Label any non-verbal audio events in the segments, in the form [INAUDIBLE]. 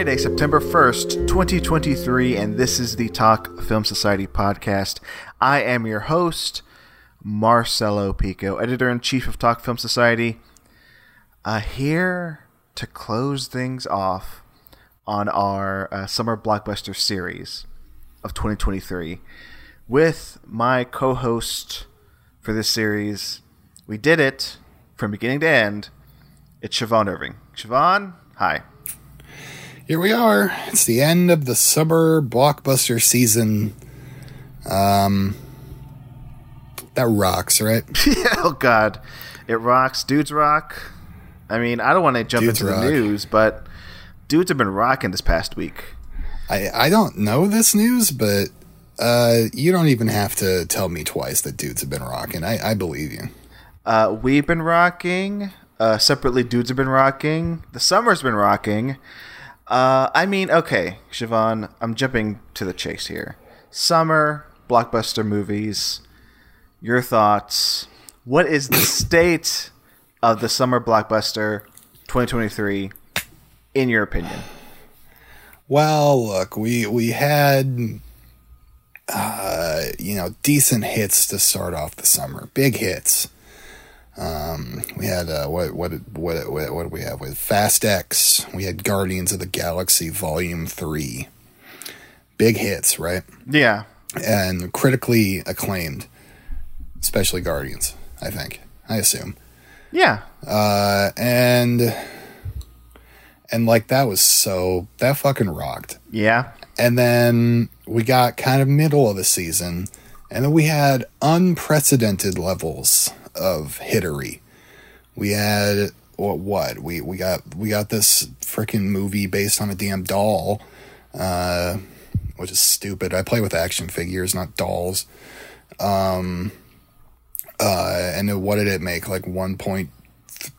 Friday, September 1st, 2023, and this is the Talk Film Society podcast. I am your host, Marcelo Pico, editor in chief of Talk Film Society, uh, here to close things off on our uh, summer blockbuster series of 2023 with my co host for this series. We did it from beginning to end. It's Siobhan Irving. Siobhan, hi. Here we are. It's the end of the summer blockbuster season. Um, that rocks, right? [LAUGHS] oh God, it rocks. Dudes rock. I mean, I don't want to jump Dudes into rock. the news, but dudes have been rocking this past week. I I don't know this news, but uh, you don't even have to tell me twice that dudes have been rocking. I, I believe you. Uh, we've been rocking. Uh, separately, dudes have been rocking. The summer's been rocking. Uh, I mean, okay, Siobhan, I'm jumping to the chase here. Summer blockbuster movies. Your thoughts? What is the state of the summer blockbuster 2023, in your opinion? Well, look, we we had uh, you know decent hits to start off the summer, big hits. Um, we had uh, what what what what what did we have with Fast X? We had Guardians of the Galaxy Volume Three, big hits, right? Yeah, And critically acclaimed, especially Guardians. I think I assume. yeah, Uh, and and like that was so that fucking rocked. yeah. And then we got kind of middle of the season, and then we had unprecedented levels of hittery. We had what? What we we got? We got this freaking movie based on a damn doll, uh, which is stupid. I play with action figures, not dolls. Um, uh, and what did it make? Like one point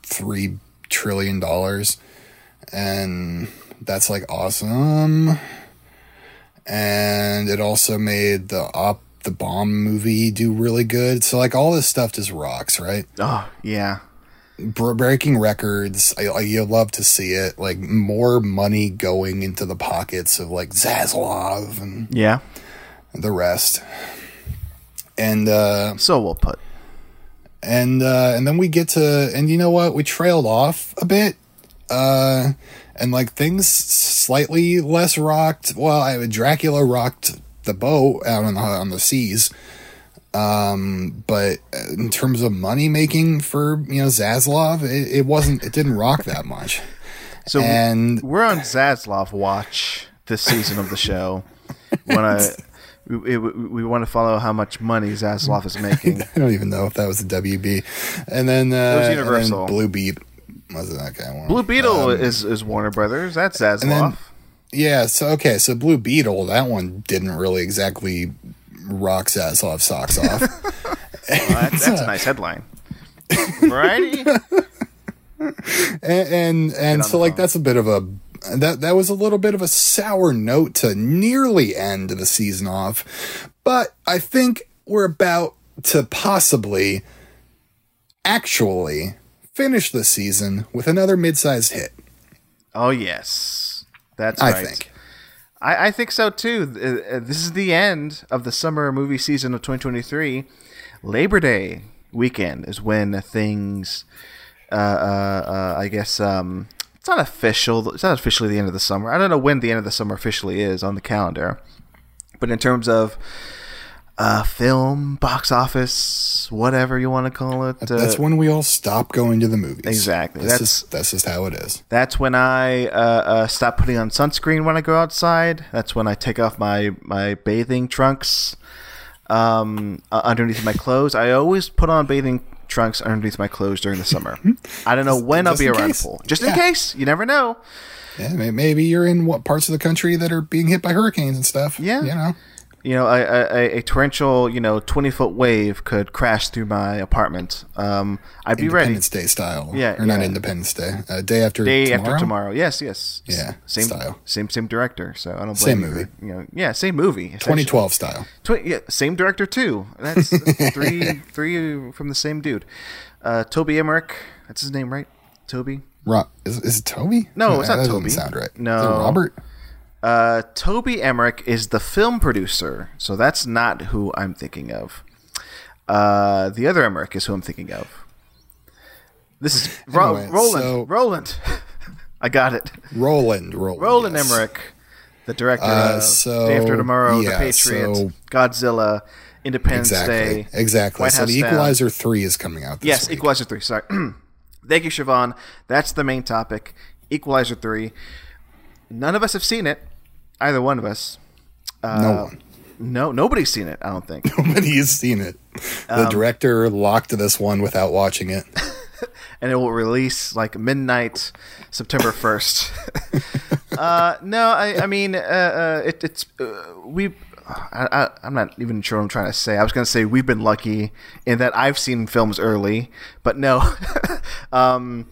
three trillion dollars, and that's like awesome and it also made the op the bomb movie do really good. So like all this stuff just rocks, right? Oh, yeah. Br- breaking records. I, I you love to see it. Like more money going into the pockets of like Zaslav and Yeah. the rest. And uh So well put. and uh and then we get to and you know what? We trailed off a bit. Uh and like things slightly less rocked. Well, I Dracula rocked the boat out on the on the seas. Um, but in terms of money making for you know Zaslav, it, it wasn't. It didn't rock that much. So And we're on Zaslav watch this season of the show. [LAUGHS] when to we, we, we want to follow how much money Zaslav is making. [LAUGHS] I don't even know if that was the WB. And then uh, was and then Universal. Blue Beat was it that guy? Blue Beetle Um, is is Warner Brothers. That's Zaslav. Yeah, so okay, so Blue Beetle, that one didn't really exactly rock Zaslav socks off. [LAUGHS] Well, that's, that's a nice headline. Variety. [LAUGHS] and and, and so like phone. that's a bit of a that that was a little bit of a sour note to nearly end the season off. But I think we're about to possibly actually finish the season with another mid-sized hit. Oh yes, that's I right. think. I, I think so too. Uh, uh, This is the end of the summer movie season of 2023. Labor Day weekend is when things, uh, uh, uh, I guess, um, it's not official. It's not officially the end of the summer. I don't know when the end of the summer officially is on the calendar, but in terms of uh, film, box office, whatever you want to call it, uh, That's when we all stop going to the movies. Exactly. That's That's- just, that's just how it is. That's when I uh, uh, stop putting on sunscreen when I go outside. That's when I take off my my bathing trunks um, uh, underneath my clothes. I always put on bathing trunks underneath my clothes during the summer. [LAUGHS] I don't know when I'll be around case. the pool. Just in case. You never know. Yeah, maybe you're in what parts of the country that are being hit by hurricanes and stuff. Yeah. you know. You know, a, a, a- torrential, you know, twenty foot wave could crash through my apartment. Um, I'd be ready. Independence Day style. Yeah, or not. Independence Day. Uh, day after Day tomorrow. after tomorrow. Yes, yes. Yeah, Same style. Same same director. So I don't blame Same for- movie. you know, yeah, same movie. 2012 style. Tw- yeah, same director too. That's, [LAUGHS] three three from the same dude. Uh, Toby Emmerich. That's his name, right? Toby. Ro- is, is it Toby? No, it's not that Toby. Doesn't sound right. No. Is it Robert. Uh, Toby Emmerich is the film producer, so that's not who I'm thinking of. Uh, the other Emmerich is who I'm thinking of. This is [LAUGHS] Ro- Anyway, Roland. so- Roland. [LAUGHS] I got it. Roland. Roland. Roland yes. Emmerich, the director Uh, of so, Day After Tomorrow, yeah, The Patriot, so- Godzilla, Independence Exactly. Day. Exactly. White so House the Down. Equalizer three is coming out. This Yes, week. Equalizer 3. Sorry. [CLEARS THROAT] Thank you, Siobhan. That's the main topic. Equalizer 3. None of us have seen it. Either one of us. no one. No, nobody's seen it, I don't think. [LAUGHS] nobody has seen it. The Um, director locked this one without watching it. [LAUGHS] and it will release like midnight September 1st. [LAUGHS] uh, no, I, I mean, uh, uh, it, it's, uh, we, I, I, I'm not even sure what I'm trying to say. I was going to say we've been lucky in that I've seen films early, but no. um,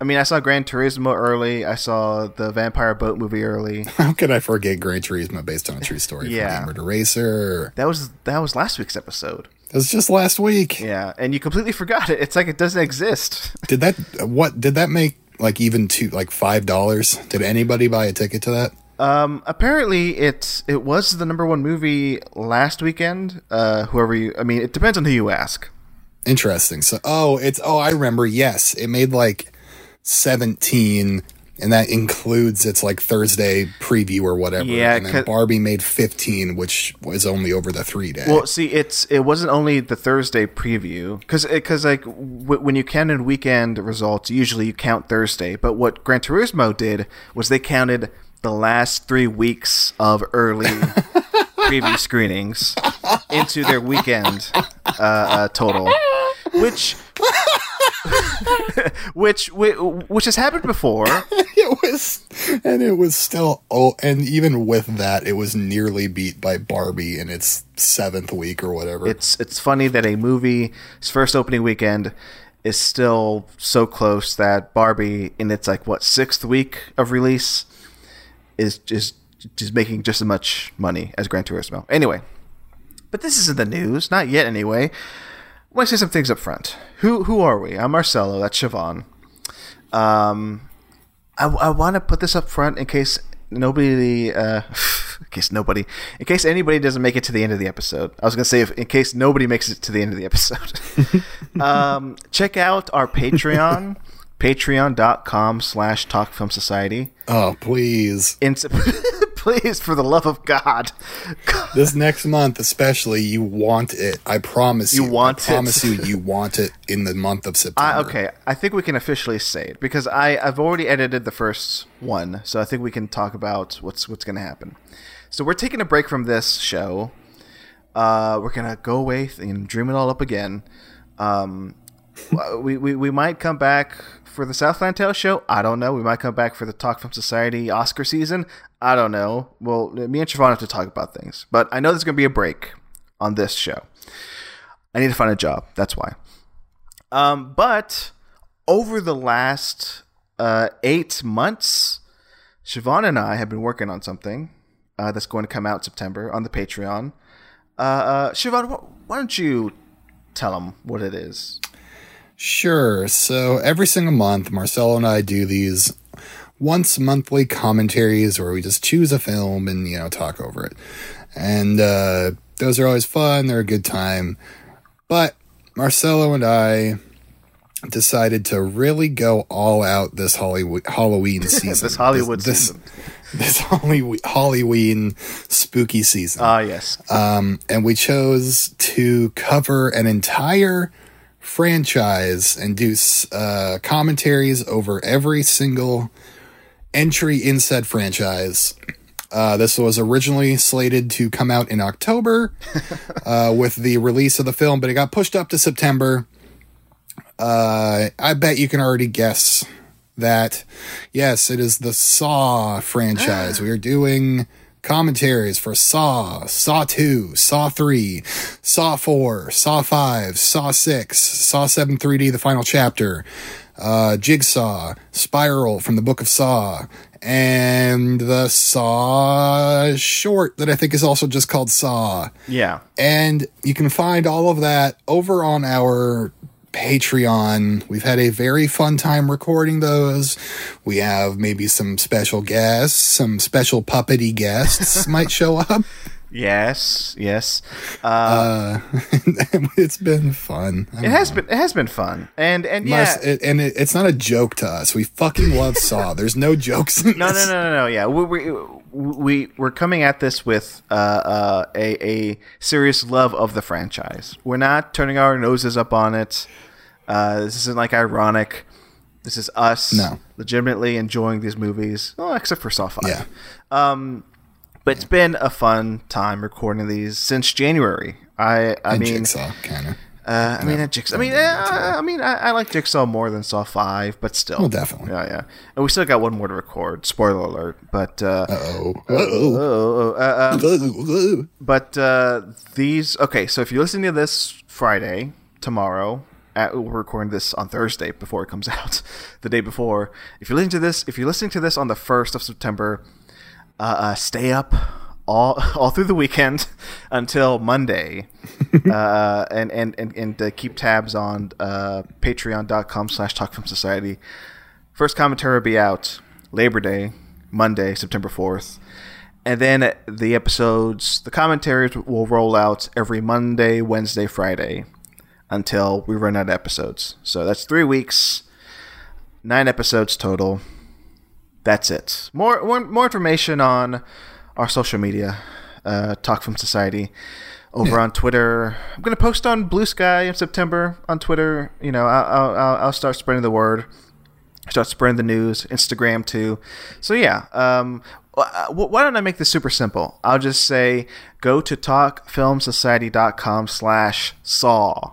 I mean, I saw Gran Turismo early. I saw the Vampire Boat movie early. [LAUGHS] How could I forget Gran Turismo based on a true story Yeah. Murder Racer? That was that was last week's episode. It was just last week. Yeah, and you completely forgot it. It's like it doesn't exist. [LAUGHS] Did that what did that make like even two like five dollars? Did anybody buy a ticket to that? Um, apparently it it was the number one movie last weekend. Uh, whoever you, I mean, it depends on who you ask. Interesting. So oh it's oh I remember, yes. It made like seventeen and that includes its like Thursday preview or whatever. Yeah, and then Barbie made fifteen, which was only over the three day. Well, see, it's it wasn't only the Thursday preview because because like w- when you count in weekend results, usually you count Thursday. But what Gran Turismo did was they counted the last three weeks of early [LAUGHS] preview screenings into their weekend uh, uh, total, which. [LAUGHS] which which has happened before. [LAUGHS] it was and it was still oh and even with that it was nearly beat by barbie in its seventh week or whatever It's it's funny that a movie's first opening weekend is still so close that Barbie, in its like what sixth week of release, is just just making just as much money as Gran Turismo. Anyway, but this isn't the news, not yet. Anyway, To say some things up front. Who who are we? I'm Marcelo. That's Siobhan. Um, I, I want to put this up front in case nobody, uh, [LAUGHS] in case nobody, in case anybody doesn't make it to the end of the episode. I was gonna say if, in case nobody makes it to the end of the episode. [LAUGHS] um, check out our Patreon, [LAUGHS] patreon.com slash talk film society. oh please In, please, for the love of God. this next month especially you want it i promise you, You want I promise it. you you want it in the month of [LAUGHS] september I, okay, I think we can officially say it because I, I've already edited the first one, so I think we can talk about what's what's going to happen. So we're taking a break from this show. Uh, we're gonna go away and dream it all up again. Um, [LAUGHS] we, we we might come back for the Southland Tale show. I don't know. We might come back for the Talk Film Society Oscar season. I don't know. Well, me and Siobhan have to talk about things, but I know there's gonna be a break on this show. I need to find a job. That's why. Um, but over the last uh, eight months, Siobhan and I have been working on something uh, that's going to come out September on the Patreon. Uh, uh, Siobhan, wh- why don't you tell them what it is? Sure. So every single month, Marcelo and I do these once monthly commentaries where we just choose a film and, you know, talk over it. And uh, those are always fun. They're a good time. But Marcelo and I decided to really go all out this Hollywood Halloween [LAUGHS] season. This Hollywood this, season. This Hollywood Halloween spooky season Ah, yes. um, and we chose to cover an entire franchise and do uh, commentaries over every single entry in said franchise. Uh, this was originally slated to come out in October [LAUGHS] uh, with the release of the film, but it got pushed up to September. Uh, I bet you can already guess that, yes, it is the Saw franchise. we are doing commentaries for Saw, Saw 2, Saw 3, Saw 4, Saw 5, Saw 6, Saw 7 3D, the final chapter, uh, Jigsaw, Spiral from the Book of Saw, and the Saw short that I think is also just called Saw. Yeah. And you can find all of that over on our Patreon. We've had a very fun time recording those. We have maybe some special guests, some special puppety guests might show up. [LAUGHS] Yes, yes. Uh, Uh, [LAUGHS] it's been fun. I it has know. been it has been fun, and and yeah. Mars- it- and it, it's not a joke to us. We fucking love Saw. [LAUGHS] There's no jokes in no, no, no, no, no. Yeah, we we we we're coming at this with uh, uh, a a serious love of the franchise. We're not turning our noses up on it. Uh, this isn't like ironic. This is us No. legitimately enjoying these movies. Oh, except for Saw Five. Yeah. Um, but it's been a fun time recording these since January. I I And mean, Jigsaw, kind of. uh, I mean, uh, Jigsaw. I mean, uh, I mean, I, I like Jigsaw more than Saw Five, but still, Well, definitely. yeah, yeah. And we still got one more to record. Spoiler alert! But uh, Oh. Oh, uh, uh, Uh-oh. but uh, these okay. So if you're listening to this Friday, tomorrow, at, we're recording this on Thursday before it comes [LAUGHS] out, the day before. If you're listening to this, if you're listening to this on the first of September, uh, uh, stay up all [LAUGHS] all through the weekend [LAUGHS] until Monday, [LAUGHS] uh, and and and and uh, keep tabs on uh, Patreon.com/slash Talk Film Society. First commentary will be out Labor Day, Monday, September fourth, and then the episodes, the commentaries will roll out every Monday, Wednesday, Friday, until we run out of episodes. So that's three weeks, nine episodes total that's it. More more, information on our social media, uh, Talk Film Society, over on Twitter. I'm gonna post on Bluesky in September on Twitter. You know, I'll I'll, I'll start spreading the word, start spreading the news. Instagram too. So yeah. Um, why don't I make this super simple? I'll just say go to talkfilmsociety.com/slash saw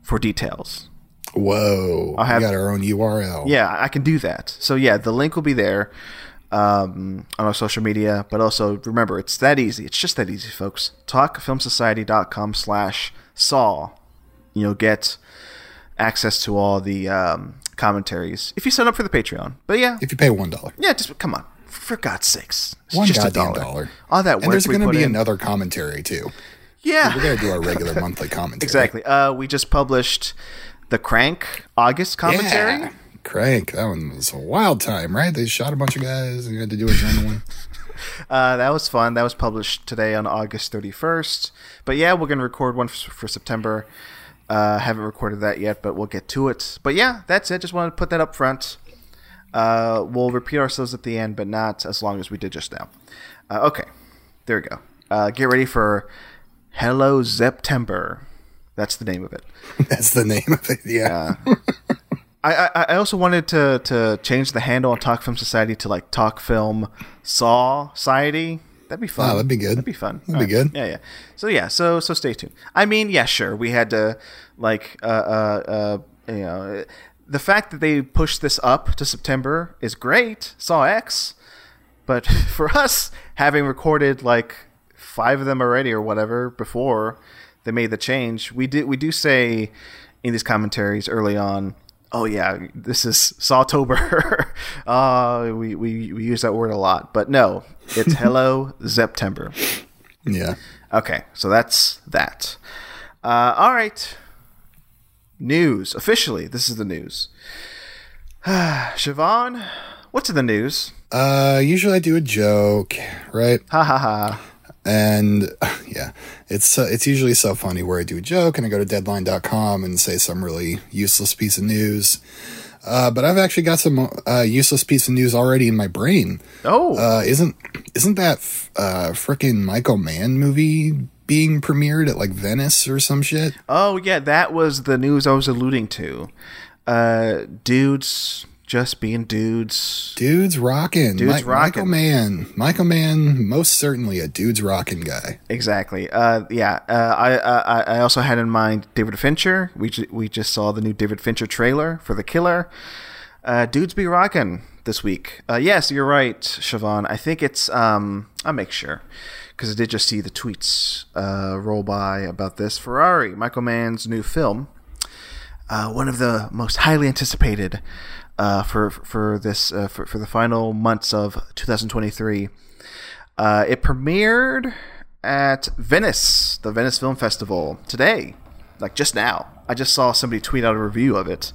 for details. Whoa. I'll have- we got our own URL. Yeah, I can do that. So yeah, the link will be there um, on our social media. But also remember, it's that easy. It's just that easy, folks. Talkfilmsociety.com slash saw. You'll get access to all the um, commentaries if you sign up for the Patreon. But yeah, If you pay one dollar. yeah, just come on. For God's sakes. It's One just a dollar. dollar. All that work And there's going to be in. another commentary too. Yeah. We're going to do our regular [LAUGHS] monthly commentary. Exactly. Uh, we just published the Crank August commentary. Yeah. Crank. That one was a wild time, right? They shot a bunch of guys and you had to do a journal one. [LAUGHS] Uh, that was fun. That was published today on August 31st. But yeah, we're going to record one for, for September. Uh, haven't recorded that yet, but we'll get to it. But yeah, that's it. Just wanted to put that up front. Uh, we'll repeat ourselves at the end, but not as long as we did just now. Uh, okay, there we go. Uh, get ready for Hello September. That's the name of it. [LAUGHS] That's the name of it. Yeah. [LAUGHS] I, I, I also wanted to, to change the handle on Talk Film Society to like Talk Film Saw Society. That'd be fun. Oh, that'd be good. That'd be fun. That'd be good. Yeah, yeah. So yeah, so so stay tuned. I mean, yeah, sure. We had to like uh uh, uh you know the fact that they pushed this up to September is great. Saw X, but [LAUGHS] for us having recorded like five of them already or whatever before they made the change, we did we do say in these commentaries early on. Oh yeah, this is Sawtober. [LAUGHS] uh, we, we we use that word a lot, but no, it's [LAUGHS] Hello September. Yeah. Okay, so that's that. Uh, all right. News. Officially, this is the news. [SIGHS] Siobhan, what's in the news? Uh, usually I do a joke, right? Ha ha ha. And [SIGHS] yeah, it's uh, it's usually so funny where I do a joke and I go to deadline.com and say some really useless piece of news. Uh, but I've actually got some uh, useless piece of news already in my brain. Oh, Uh, isn't isn't that f- uh, frickin' Michael Mann movie being premiered at like Venice or some shit? oh yeah, that was the news I was alluding to. Uh, dudes just being dudes. Dude's rocking. Dude's Mi- rocking. Michael Mann. Michael Mann, most certainly a dude's rocking guy. Exactly. Uh, yeah. Uh, I, I I also had in mind David Fincher. We ju- we just saw the new David Fincher trailer for The Killer. Uh, dudes be rocking this week. Uh, yes, you're right, Siobhan. I think it's. Um, I'll make sure because I did just see the tweets uh, roll by about this. Ferrari, Michael Mann's new film. Uh, one of the most highly anticipated uh, for for this uh, for, for the final months of 2023. Uh, it premiered at Venice, the Venice Film Festival, today. like just now. I just saw somebody tweet out a review of it.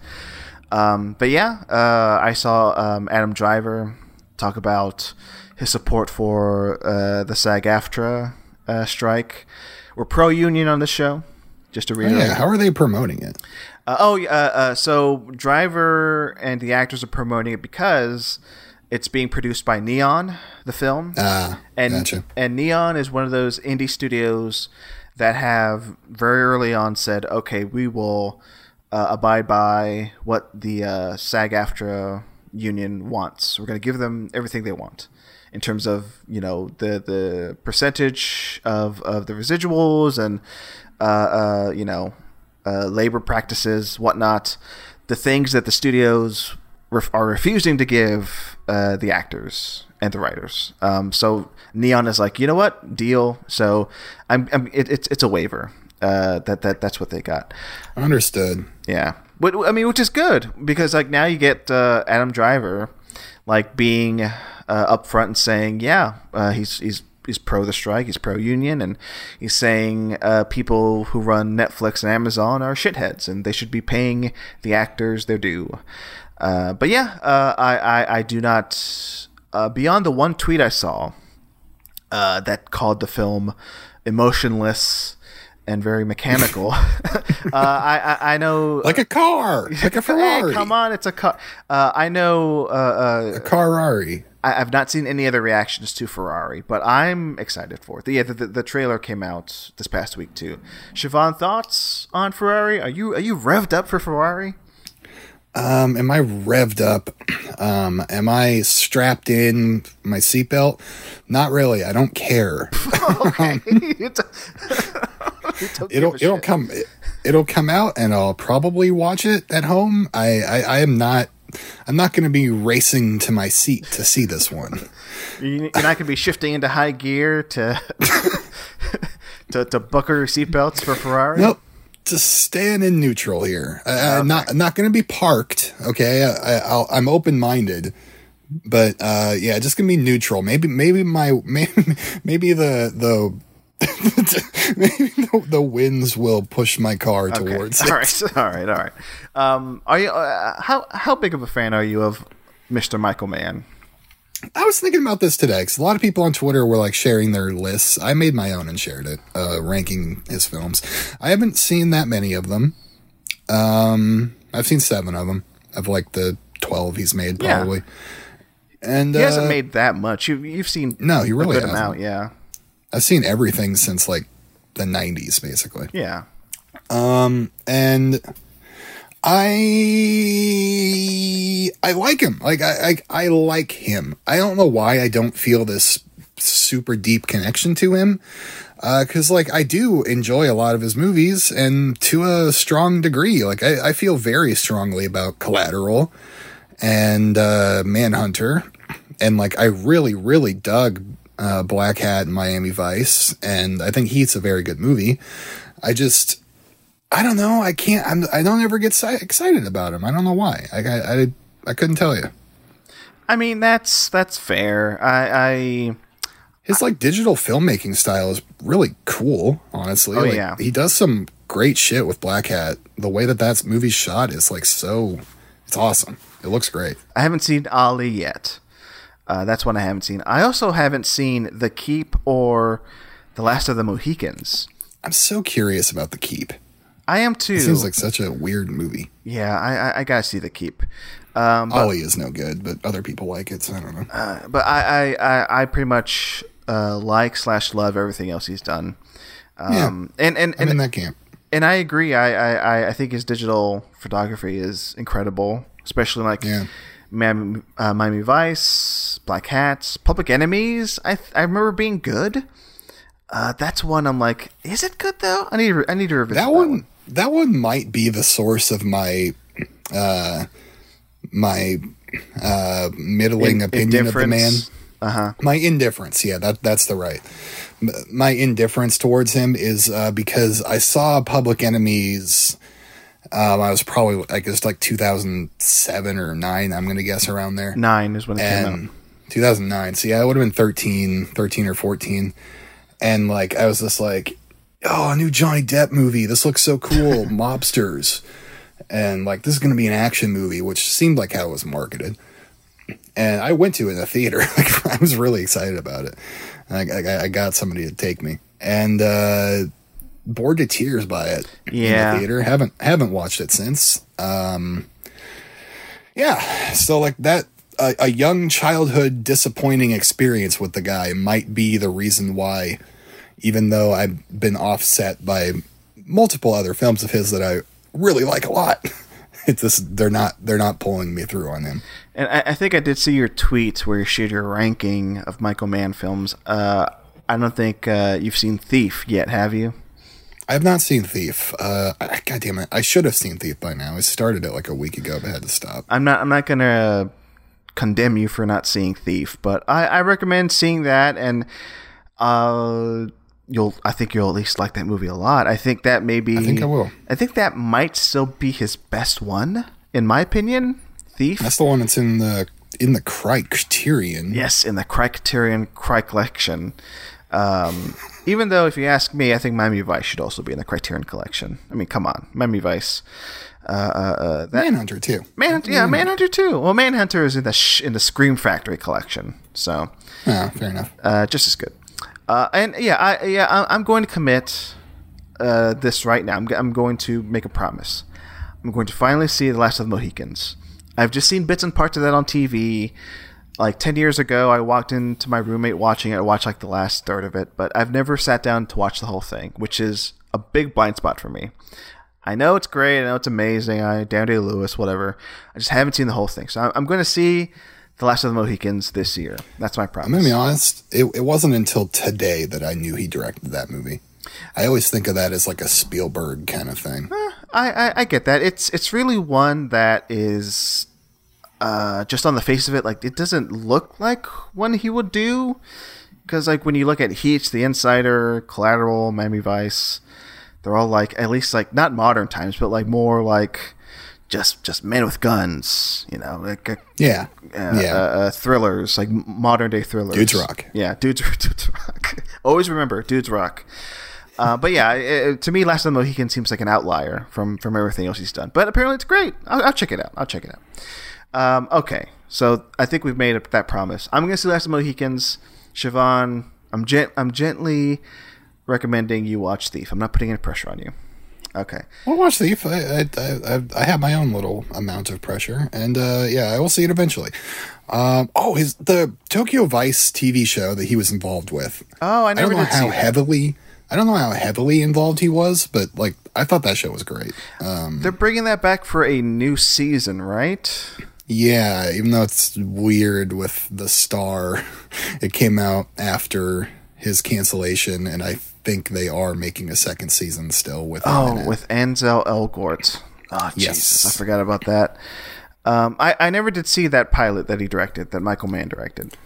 Um, but yeah, uh, I saw um, Adam Driver talk about his support for uh, the SAG-AFTRA uh, strike. We're pro union on this show. Just to Oh, yeah, how are they promoting it? Uh, oh, yeah, uh, uh, so Driver and the actors are promoting it because it's being produced by Neon, the film, Ah, and gotcha. and Neon is one of those indie studios that have very early on said, okay, we will uh, abide by what the uh, SAG-AFTRA union wants. We're going to give them everything they want in terms of you know the the percentage of of the residuals and uh, uh, you know uh, labor practices, whatnot, the things that the studios ref- are refusing to give uh, the actors and the writers. Um, so Neon is like, you know what, deal. So I'm, I'm it, it's it's a waiver. Uh, that that that's what they got. Understood. Yeah, but I mean, which is good because like now you get uh, Adam Driver, like being uh, upfront and saying, yeah, uh, he's he's he's pro the strike, he's pro union, and he's saying uh, people who run Netflix and Amazon are shitheads and they should be paying the actors their due. Uh, but yeah, uh, I, I I do not uh, beyond the one tweet I saw uh, that called the film emotionless and very mechanical. [LAUGHS] uh, I, I I know Like a car, like a [LAUGHS] Ferrari. Hey, come on, it's a car. Uh, I know. Uh, A Ferrari. I, I've not seen any other reactions to Ferrari, but I'm excited for it. Yeah, the, the, the trailer came out this past week too. Siobhan, thoughts on Ferrari? Are you are you revved up for Ferrari? Um, am I revved up? [CLEARS THROAT] Um, am I strapped in my seatbelt? Not really. I don't care. [LAUGHS] okay. Don't- [LAUGHS] you don't [LAUGHS] give it'll it'll shit. come it'll come out and I'll probably watch it at home. I I, I am not I'm not going to be racing to my seat to see this one. You- You're not going to be shifting into high gear to [LAUGHS] to, to buckle your seatbelts for Ferrari. Nope. Just staying in neutral here. I, I'm not not going to be parked. Okay, I, I'll, I'm open minded, but uh, yeah, just gonna be neutral. Maybe maybe my [LAUGHS] maybe maybe the the. [LAUGHS] maybe the, the winds will push my car Okay. towards [LAUGHS] all right, [LAUGHS] all right, all right. Um, are you uh, how how big of a fan are you of Mr. Michael Mann? I was thinking about this today because a lot of people on Twitter were like sharing their lists. I made my own and shared it, uh, ranking his films. I haven't seen that many of them. Um, I've seen seven of them of like the twelve he's made, Yeah. probably. And He hasn't uh, made that much. You you've seen No, he really a good hasn't. amount. Yeah, I've seen everything since like the '90s, basically. yeah. Um and I I like him. Like I, I I like him. I don't know why I don't feel this super deep connection to him. Because like I do enjoy a lot of his movies, and to a strong degree, like I, I feel very strongly about Collateral and uh, Manhunter, and like I really really dug uh, Blackhat and Miami Vice, and I think Heat's a very good movie. I just I don't know. I can't. I'm, I don't ever get si- excited about him. I don't know why. I, I, I, I couldn't tell you. I mean that's that's fair. I, I His like digital filmmaking style is really cool. Honestly, Oh, Like, yeah. he does some great shit with Blackhat. The way that that movie's shot is like so. It's awesome. It looks great. I haven't seen Ali yet. Uh, that's one I haven't seen. I also haven't seen The Keep or The Last of the Mohicans. I'm so curious about the Keep. I am too. It seems like such a weird movie. yeah, I, I, I gotta see The Keep. Um, but Ali is no good, but other people like it. So I don't know. but I, I, I, I pretty much uh, like slash love everything else he's done. Um, and and I'm and, in that camp. and I agree. I, I, I- I think his digital photography is incredible, especially like Yeah. Miami, uh, Miami Vice, Blackhats, Public Enemies. I th- I remember being good. Uh, that's one I'm like, is it good though? I need to, I need to revisit that one that one might be the source of my uh my uh middling opinion of the man Uh huh. my indifference yeah that that's the right my indifference towards him is uh because i saw public enemies um i was probably i guess like 2007 or 9 i'm gonna guess around there Nine is when it came and out. 2009 so yeah i would have been 13 13 or 14 and like i was just like oh, a new Johnny Depp movie. This looks so cool. [LAUGHS] Mobsters. And like, this is going to be an action movie, which seemed like how it was marketed. And I went to it in the theater. [LAUGHS] Like, I was really excited about it. I, I, I got somebody to take me. And, uh, bored to tears by it Yeah. in the theater. Haven't haven't watched it since. Um, yeah, so like that, a, a young childhood disappointing experience with the guy might be the reason why, even though I've been offset by multiple other films of his that I really like a lot, [LAUGHS] it's just they're not they're not pulling me through on him. And I, I think I did see your tweets where you shared your ranking of Michael Mann films. Uh, I don't think uh, you've seen Thief yet, have you? I have not seen Thief. Uh, I, God damn it! I should have seen Thief by now. I started it like a week ago, but had to stop. I'm not. I'm not gonna condemn you for not seeing Thief, but I, I recommend seeing that, and uh, you'll. I think you'll at least like that movie a lot. I think that maybe. I think I will. I think that might still be his best one, in my opinion. Thief. That's the one that's in the in the Criterion. Yes, in the Criterion Cry collection. Um, even though, if you ask me, I think Miami Vice should also be in the Criterion collection. I mean, come on, Miami Vice. Uh, uh, uh, that Manhunter too. Manhunter, yeah, Manhunter too. Well, Manhunter is in the sh- in the Scream Factory collection, so Oh, fair enough. uh, just as good. Uh, and yeah, I yeah, I, I'm going to commit uh, this right now. I'm, I'm going to make a promise. I'm going to finally see The Last of the Mohicans. I've just seen bits and parts of that on TV. Like ten years ago, I walked into my roommate watching it. I watched like the last third of it, but I've never sat down to watch the whole thing, which is a big blind spot for me. I know it's great. I know it's amazing. I Daniel Day Lewis, whatever. I just haven't seen the whole thing, so I'm, I'm going to see The Last of the Mohicans this year. That's my problem I'm gonna be honest. It, it wasn't until today that I knew he directed that movie. I always think of that as like a Spielberg kind of thing. Eh, I, I, I get that. It's it's really one that is uh, just on the face of it, like it doesn't look like one he would do. Because like when you look at Heat, The Insider, Collateral, Miami Vice, they're all like at least like not modern times, but like more like just just men with guns, you know, like uh, Yeah, uh, yeah. uh, thrillers, like modern day thrillers. Dudes rock. Yeah, dudes, [LAUGHS] dudes rock. Always remember, dudes rock. Uh, but yeah, it, to me, Last of the Mohican seems like an outlier from from everything else he's done. But apparently, it's great. I'll, I'll check it out. I'll check it out. Um, okay, so I think we've made that promise. I'm going to see Last of the Mohicans. Siobhan, I'm gent- I'm gently recommending you watch Thief. I'm not putting any pressure on you. Okay. Well, watch Thief. I, I, I, I- I have my own little amount of pressure, and uh, yeah, I will see it eventually. Um, oh, his the Tokyo Vice TV show that he was involved with. Oh, I I never don't know how heavily. I don't know how heavily involved he was, but like I thought that show was great. Um, They're bringing that back for a new season, right? Yeah, even though it's weird with the star, [LAUGHS] it came out after his cancellation, and I think they are making a second season still with. Oh, it. with Ansel Elgort. Oh, Yes. Jesus, I forgot about that. Um, I, I never did see that pilot that he directed, that Michael Mann directed.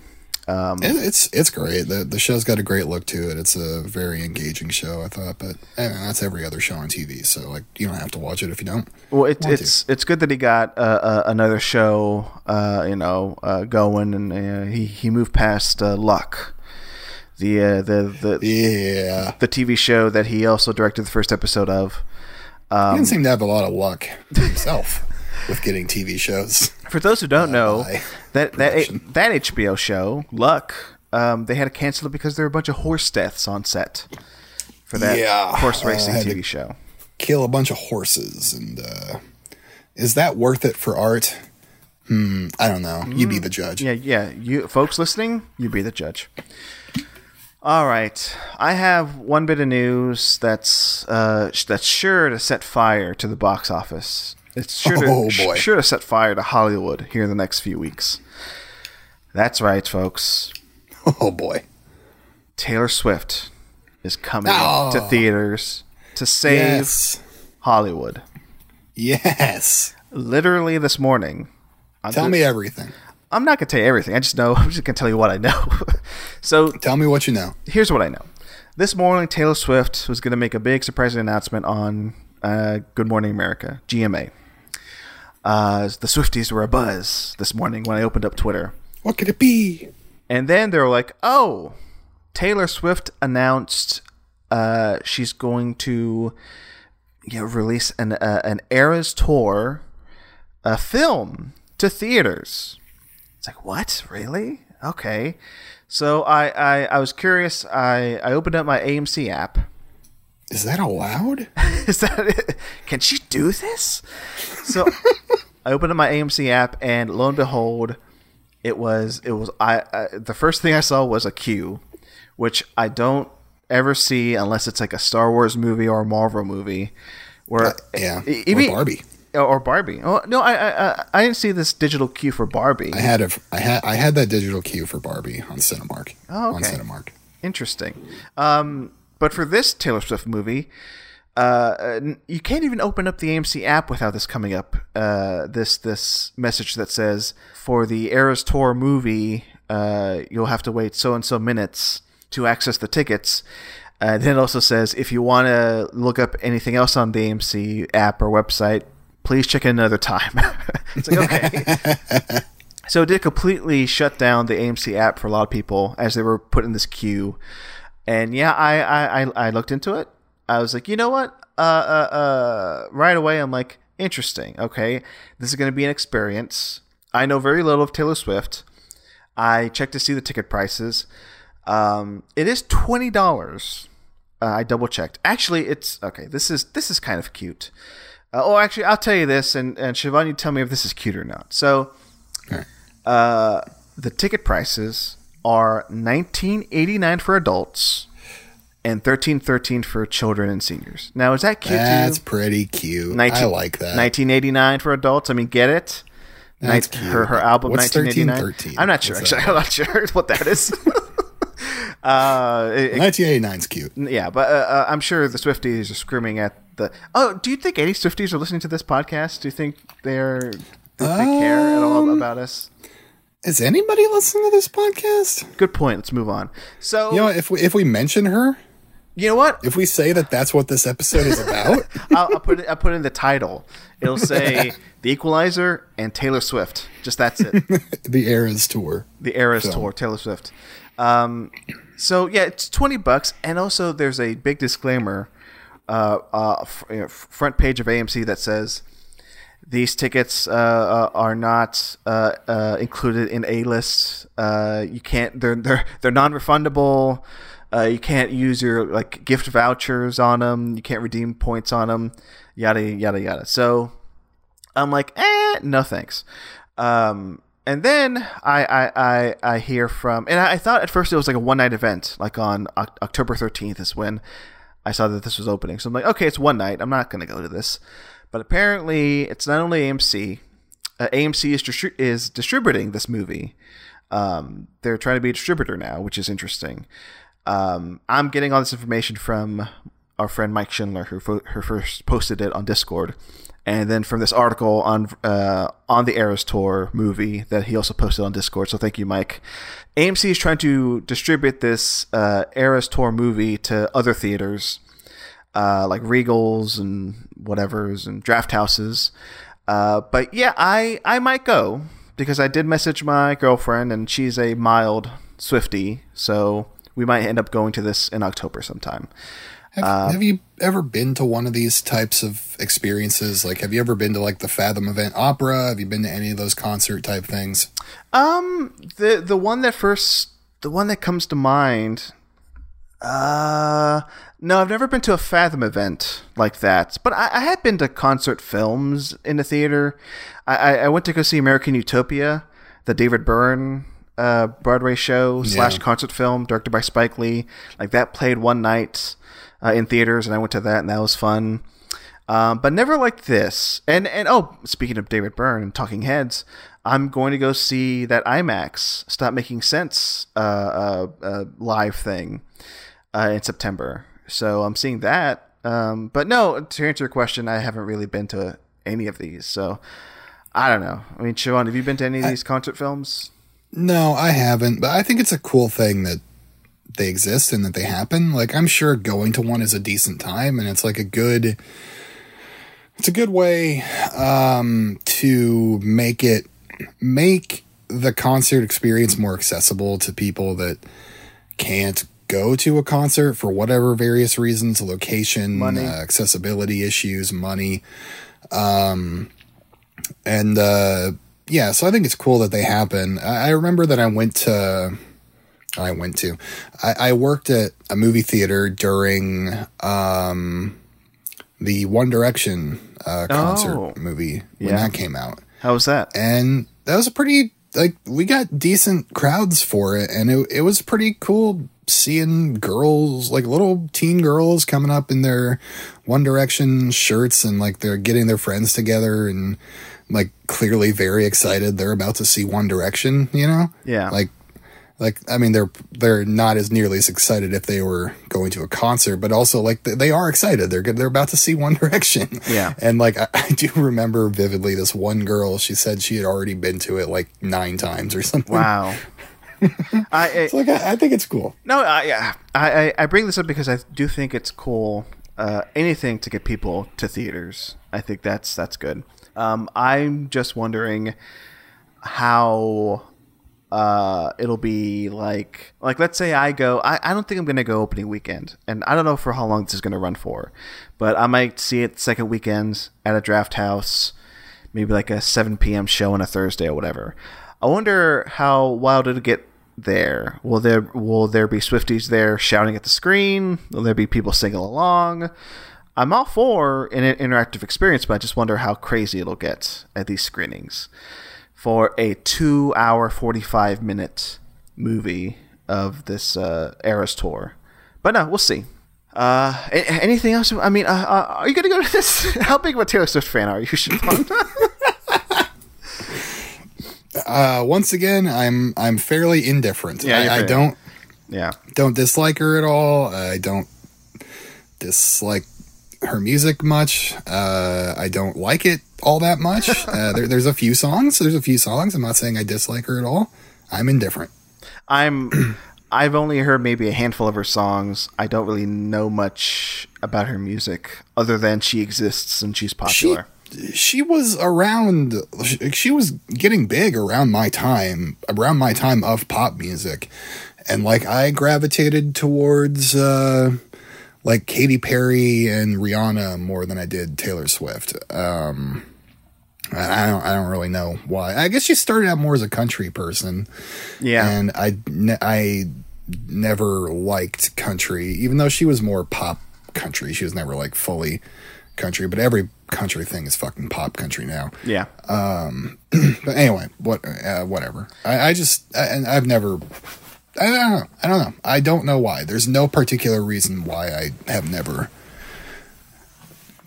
Um, It- it's it's great. The the show's got a great look to it. It's a very engaging show, I thought. But I mean, that's every other show on TV. So like, you don't have to watch it if you don't. well, it, it's it's good that he got uh, uh, another show, uh, you know, uh, going, and uh, he he moved past uh, Luck, the uh, the the Yeah, the TV show that he also directed the first episode of. he Um, didn't seem to have a lot of luck himself with getting TV shows. For those who don't know, that that production. that HBO show, Luck, um, they had to cancel it because there were a bunch of horse deaths on set for that Yeah, horse uh, racing to- TV show. Kill a bunch of horses, and uh, is that worth it for art? Hmm, I don't know. You be the judge. Yeah, yeah. You folks listening, you be the judge. All right, I have one bit of news that's uh, sh- that's sure to set fire to the box office. It's sure to Oh, boy. sure to set fire to Hollywood here in the next few weeks. That's right, folks. Oh boy. Taylor Swift is coming Oh. to theaters to save Yes. Hollywood. Yes. Literally this morning. Tell me everything. I'm not gonna tell you everything. I just know. [LAUGHS] I'm just gonna tell you what I know. [LAUGHS] so Tell me what you know. here's what I know. This morning, Taylor Swift was going to make a big surprising announcement on uh, Good Morning America, GMA. Uh, the Swifties were a buzz this morning when I opened up Twitter. What could it be? And then they were like, oh, Taylor Swift announced uh, she's going to you know, release an uh, an Eras Tour a film to theaters. It's like what? Really? Okay. So I, I, I was curious. I, I opened up my AMC app. Is that allowed? [LAUGHS] Is that it? Can she do this? So [LAUGHS] I opened up my AMC app, and lo and behold, it was it was I, I the first thing I saw was a queue, which I don't ever see unless it's like a Star Wars movie or a Marvel movie. Where Uh, yeah, e- or even- Barbie. or Barbie. Oh no, I, I I- I didn't see this digital queue for Barbie. I had a I had I had that digital queue for Barbie on Cinemark. Oh, okay. On. Cinemark. Interesting. Um, but for this Taylor Swift movie, uh, you can't even open up the AMC app without this coming up. Uh, this this message that says for the Eras Tour movie, uh, you'll have to wait so and so minutes to access the tickets. Uh, then it also says if you want to look up anything else on the AMC app or website, please check in another time. [LAUGHS] it's like okay. [LAUGHS] So it did completely shut down the AMC app for a lot of people as they were put in this queue. And yeah, I I, I, I looked into it. I was like, you know what? Uh, uh, uh, right away, I'm like, interesting. Okay, this is going to be an experience. I know very little of Taylor Swift. I checked to see the ticket prices. Um, it is twenty dollars. Uh, I double checked. Actually, it's okay. This is this is kind of cute. Uh, oh, actually, I'll tell you this, and and Siobhan, you tell me if this is cute or not. So, uh, the ticket prices are nineteen eighty nine for adults and thirteen thirteen for children and seniors. Now, is that cute That's pretty cute. 19 I like that. Nineteen eighty nine for adults. I mean, get it. That's Nin- cute. Her her album nineteen eighty nine. I'm not sure. What's Actually. [LAUGHS] I'm not sure [LAUGHS] what that is. [LAUGHS] uh, it- it- 1989's cute. yeah, but uh, uh, I'm sure the Swifties are screaming at the. Oh, do you think any Swifties are listening to this podcast? Do you think they're do they care at all Um, about us? Is anybody listening to this podcast? Good point. Let's move on. So You know, if we if we mention her, you know what? if we say that that's what this episode is about, [LAUGHS] I'll, I'll put it. I'll put in the title. It'll say [LAUGHS] The Equalizer and Taylor Swift. Just that's it. [LAUGHS] the Eras tour. the Eras Film. tour, Taylor Swift. Um, so yeah, it's twenty bucks, and also there's a big disclaimer, uh, uh, f- you know, f- front page of AMC that says these tickets uh, uh, are not uh, uh, included in A list. Uh, you can't. They're they're they're non-refundable. Uh, you can't use your like gift vouchers on them. You can't redeem points on them. Yada yada yada. So I'm like, eh, no thanks. Um, and then I, I, I, I hear from, and I, I thought at first it was like a one night event, like on Oc- October 13th is when I saw that this was opening. So I'm like, okay, it's one night. I'm not going to go to this. But apparently, it's not only AMC. Uh, AMC is, distri- is distributing this movie. Um, they're trying to be a distributor now, which is interesting. Um, I'm getting all this information from our friend Mike Schindler, who, fo- who first posted it on Discord, and then from this article on uh, on the Eras Tour movie that he also posted on Discord. So thank you, Mike. AMC is trying to distribute this uh, Eras Tour movie to other theaters, uh, like Regals and whatever's and Draft Houses. Uh, but yeah, I I might go because I did message my girlfriend and she's a mild Swifty, so we might end up going to this in October sometime. Have, Uh, have you ever been to one of these types of experiences? Like, have you ever been to like the Fathom Event Opera? Have you been to any of those concert type things? Um, the the one that first, the one that comes to mind. Uh, no, I've never been to a Fathom event like that, but I, I had been to concert films in the theater. I, I, I went to go see American Utopia, the David Byrne uh, Broadway show slash concert film directed by Spike Lee. Like that played one night uh, in theaters, and I went to that, and that was fun. Um, but never like this. And and oh, speaking of David Byrne and Talking Heads, I'm going to go see that IMAX Stop Making Sense uh, uh, uh, live thing uh, in September. So I'm seeing that. Um, but no, to answer your question, I haven't really been to any of these. So I don't know. I mean, Siobhan, have you been to any of these concert films? No, I haven't, but I think it's a cool thing that they exist and that they happen. Like, I'm sure going to one is a decent time, and it's like a good. It's a good way um, to make it make the concert experience more accessible to people that can't go to a concert for whatever various reasons, location, Money. Uh, accessibility issues, money. Um, and uh, yeah, so I think it's cool that they happen. I, I remember that I went to. I went to. I, I worked at a movie theater during um, the One Direction uh, concert Oh. movie when Yeah. that came out How was that? and that was a pretty like we got decent crowds for it and it, it was pretty cool seeing girls like little teen girls coming up in their one direction shirts and like they're getting their friends together and like clearly very excited they're about to see one direction you know Yeah. like like i mean they're they're not as nearly as excited if they were going to a concert but also like they- are excited they're good they're about to see one [LAUGHS] direction Yeah. and like I, I do remember vividly this one girl she said she had already been to it like nine times or something Wow. [LAUGHS] I, I so like I, I think it's cool no, I, yeah, I I I bring this up because I do think it's cool. Uh, anything to get people to theaters, I think that's that's good. Um, I'm just wondering how uh, it'll be like like let's say I go I, I don't think I'm gonna go opening weekend and I don't know for how long this is gonna run for but I might see it second weekend at a draft house maybe like a 7 p.m. show on a Thursday or whatever. I wonder how wild it'll get there. Will there will there be Swifties there shouting at the screen? Will there be people singing along I'm all for an interactive experience but I just wonder how crazy it'll get at these screenings for a two hour, 45 minute movie of this uh, Eras tour. But no, we'll see. Uh, anything else? I mean, uh, uh, are you going to go to this? [LAUGHS] How big of a Taylor Swift fan are you, [LAUGHS] Siobhan? [LAUGHS] uh once again i'm i'm fairly indifferent Yeah, I, I don't yeah. don't dislike her at all. I don't dislike her music much. Uh, I don't like it all that much. [LAUGHS] uh, there, there's a few songs. There's a few songs. I'm not saying I dislike her at all. I'm indifferent. I'm. [CLEARS THROAT] I've only heard maybe a handful of her songs. I don't really know much about her music other than she exists and she's She popular. she was around. She, she was getting big around my time. Around my time of pop music, and like I gravitated towards. Uh, like Katy Perry and Rihanna more than I did Taylor Swift. Um, I don't, I don't really know why. I guess she started out more as a country person, yeah. and I, I never liked country, even though she was more pop country. She was never like fully country, but every country thing is fucking pop country now. yeah. [CLEARS THROAT] But anyway, what, uh, whatever. I, I just, I, and I've never. I don't know. I don't know. I don't know why. There's no particular reason why I have never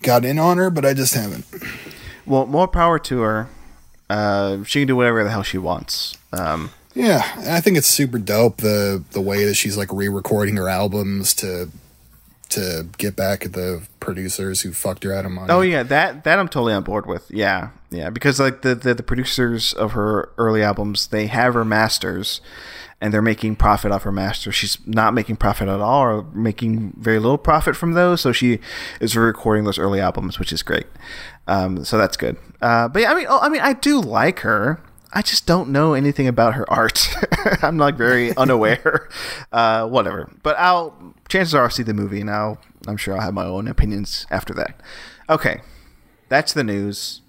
got in on her, but I just haven't. well, more power to her. Uh, she can do whatever the hell she wants. Um, Yeah, I think it's super dope the the way that she's like re-recording her albums to to get back at the producers who fucked her out of money. Oh yeah, that that I'm totally on board with. Yeah, yeah, because like the, the the producers of her early albums, they have her masters, and they're making profit off her master. She's not making profit at all, or making very little profit from those. So she is recording those early albums, which is great. Um, so that's good. Uh, but yeah, I mean, oh, I mean, I do like her. I just don't know anything about her art. [LAUGHS] I'm like very [LAUGHS] unaware. Uh, whatever. But I'll chances are I'll see the movie and I'll I'm sure I'll have my own opinions after that. Okay. That's the news.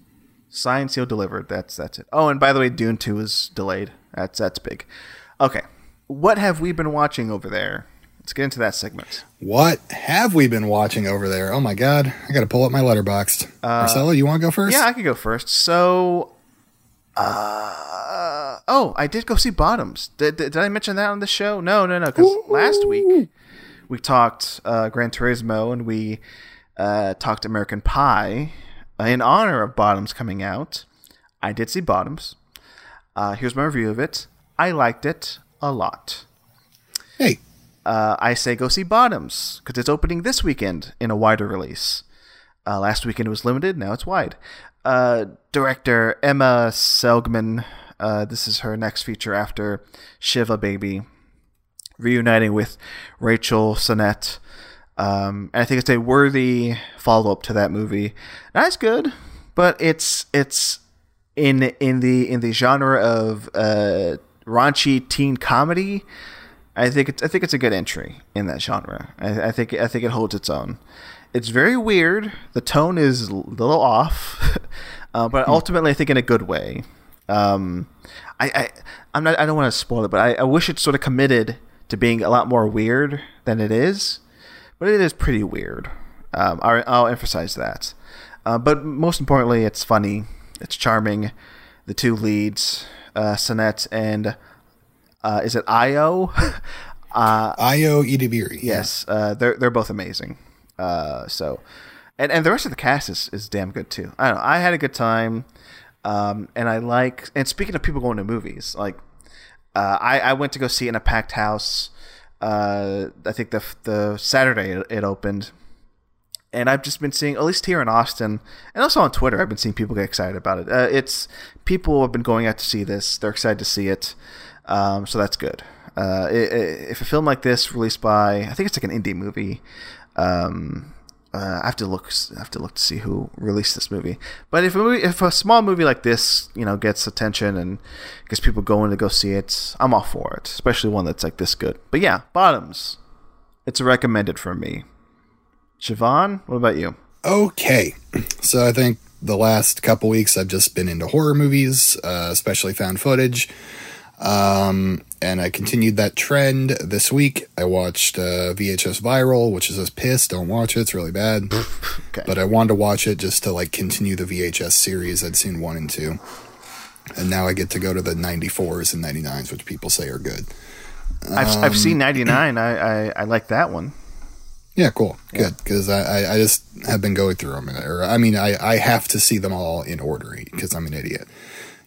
Signed, sealed, delivered. That's that's it. Oh, and by the way, Dune 2 is delayed. That's that's big. Okay. What have we been watching over there? Let's get into that segment. What have we been watching over there? Oh my god, I got to pull up my letterboxd. Marcelo, you want to go first? Uh, Yeah, I could go first. So, uh, oh, I did go see Bottoms. Did, did, did I mention that on the show? No, no, no. Because last week we talked uh, Gran Turismo and we uh, talked American Pie uh, in honor of Bottoms coming out. I did see Bottoms. Uh, here's my review of it. I liked it a lot. Hey, Uh, I say go see Bottoms because it's opening this weekend in a wider release. Uh, last weekend it was limited, now it's wide. Uh, director Emma Seligman. Uh, this is her next feature after Shiva Baby, reuniting with Rachel Sennott. Um, and I think it's a worthy follow up to that movie. That's good, but it's it's in in the in the genre of uh, raunchy teen comedy. I think it's I think it's a good entry in that genre. I, I think I think it holds its own. It's very weird. The tone is a little off, [LAUGHS] uh, but ultimately I think in a good way. Um, I, I I'm not I don't want to spoil it, but I, I wish it sort of committed to being a lot more weird than it is. But it is pretty weird. Um, I, I'll emphasize that. Uh, but most importantly, it's funny. It's charming. The two leads, uh, Sennott and uh, is it Ayo? [LAUGHS] uh, Ayo Edebiri. yes, uh, they're they're both amazing. Uh, so, and and the rest of the cast is, is damn good too. I don't know. I had a good time, um, and I like. And speaking of people going to movies, like uh, I I went to go see in a packed house. Uh, I think the the Saturday it, it opened, and I've just been seeing, at least here in Austin, and also on Twitter, I've been seeing people get excited about it. Uh, it's people have been going out to see this; they're excited to see it, um, so that's good. Uh, if a film like this released by, I think it's like an indie movie. Um, uh, I have to look. I have to look to see who released this movie. But if a movie, if a small movie like this, you know, gets attention and gets people going to go see it, I'm all for it. Especially one that's like this good. But yeah, Bottoms. It's recommended for me. Siobhan, what about you? Okay. So I think the last couple weeks I've just been into horror movies, uh, especially found footage. Um, and I continued that trend this week. I watched uh, VHS Viral, which is a piss. Don't watch it; it's really bad. [LAUGHS] Okay. But I wanted to watch it just to like continue the VHS series. I'd seen one and two, and now I get to go to the 94s and 99s, which people say are good. I've, I've seen [CLEARS THROAT] 99. I, I, I like that one. Yeah, cool, good. Because I, I, I just have been going through them, or I mean, I, I have to see them all in order because I'm an idiot.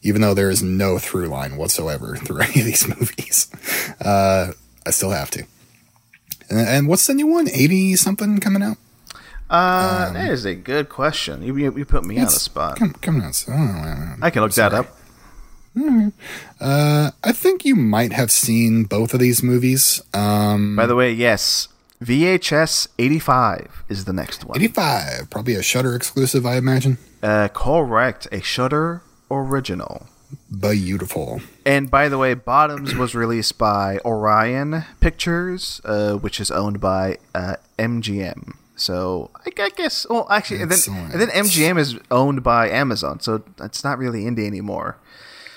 Even though there is no through line whatsoever [LAUGHS] through any of these movies, uh, I still have to. And, and what's the new one? Eighty something coming out? Uh, that is a good question. You, you, you put me on the spot. Come, coming out. So, I. I can look that up. Uh, I think you might have seen both of these movies. Um, By the way, yes, VHS 85 is the next one. 85, probably a Shutter exclusive, I imagine. Uh, correct, a Shutter original. Beautiful. And by the way, Bottoms was released by Orion Pictures, uh, which is owned by uh, MGM. So I, I guess, well, actually, and then, and then MGM is owned by Amazon, so it's not really indie anymore.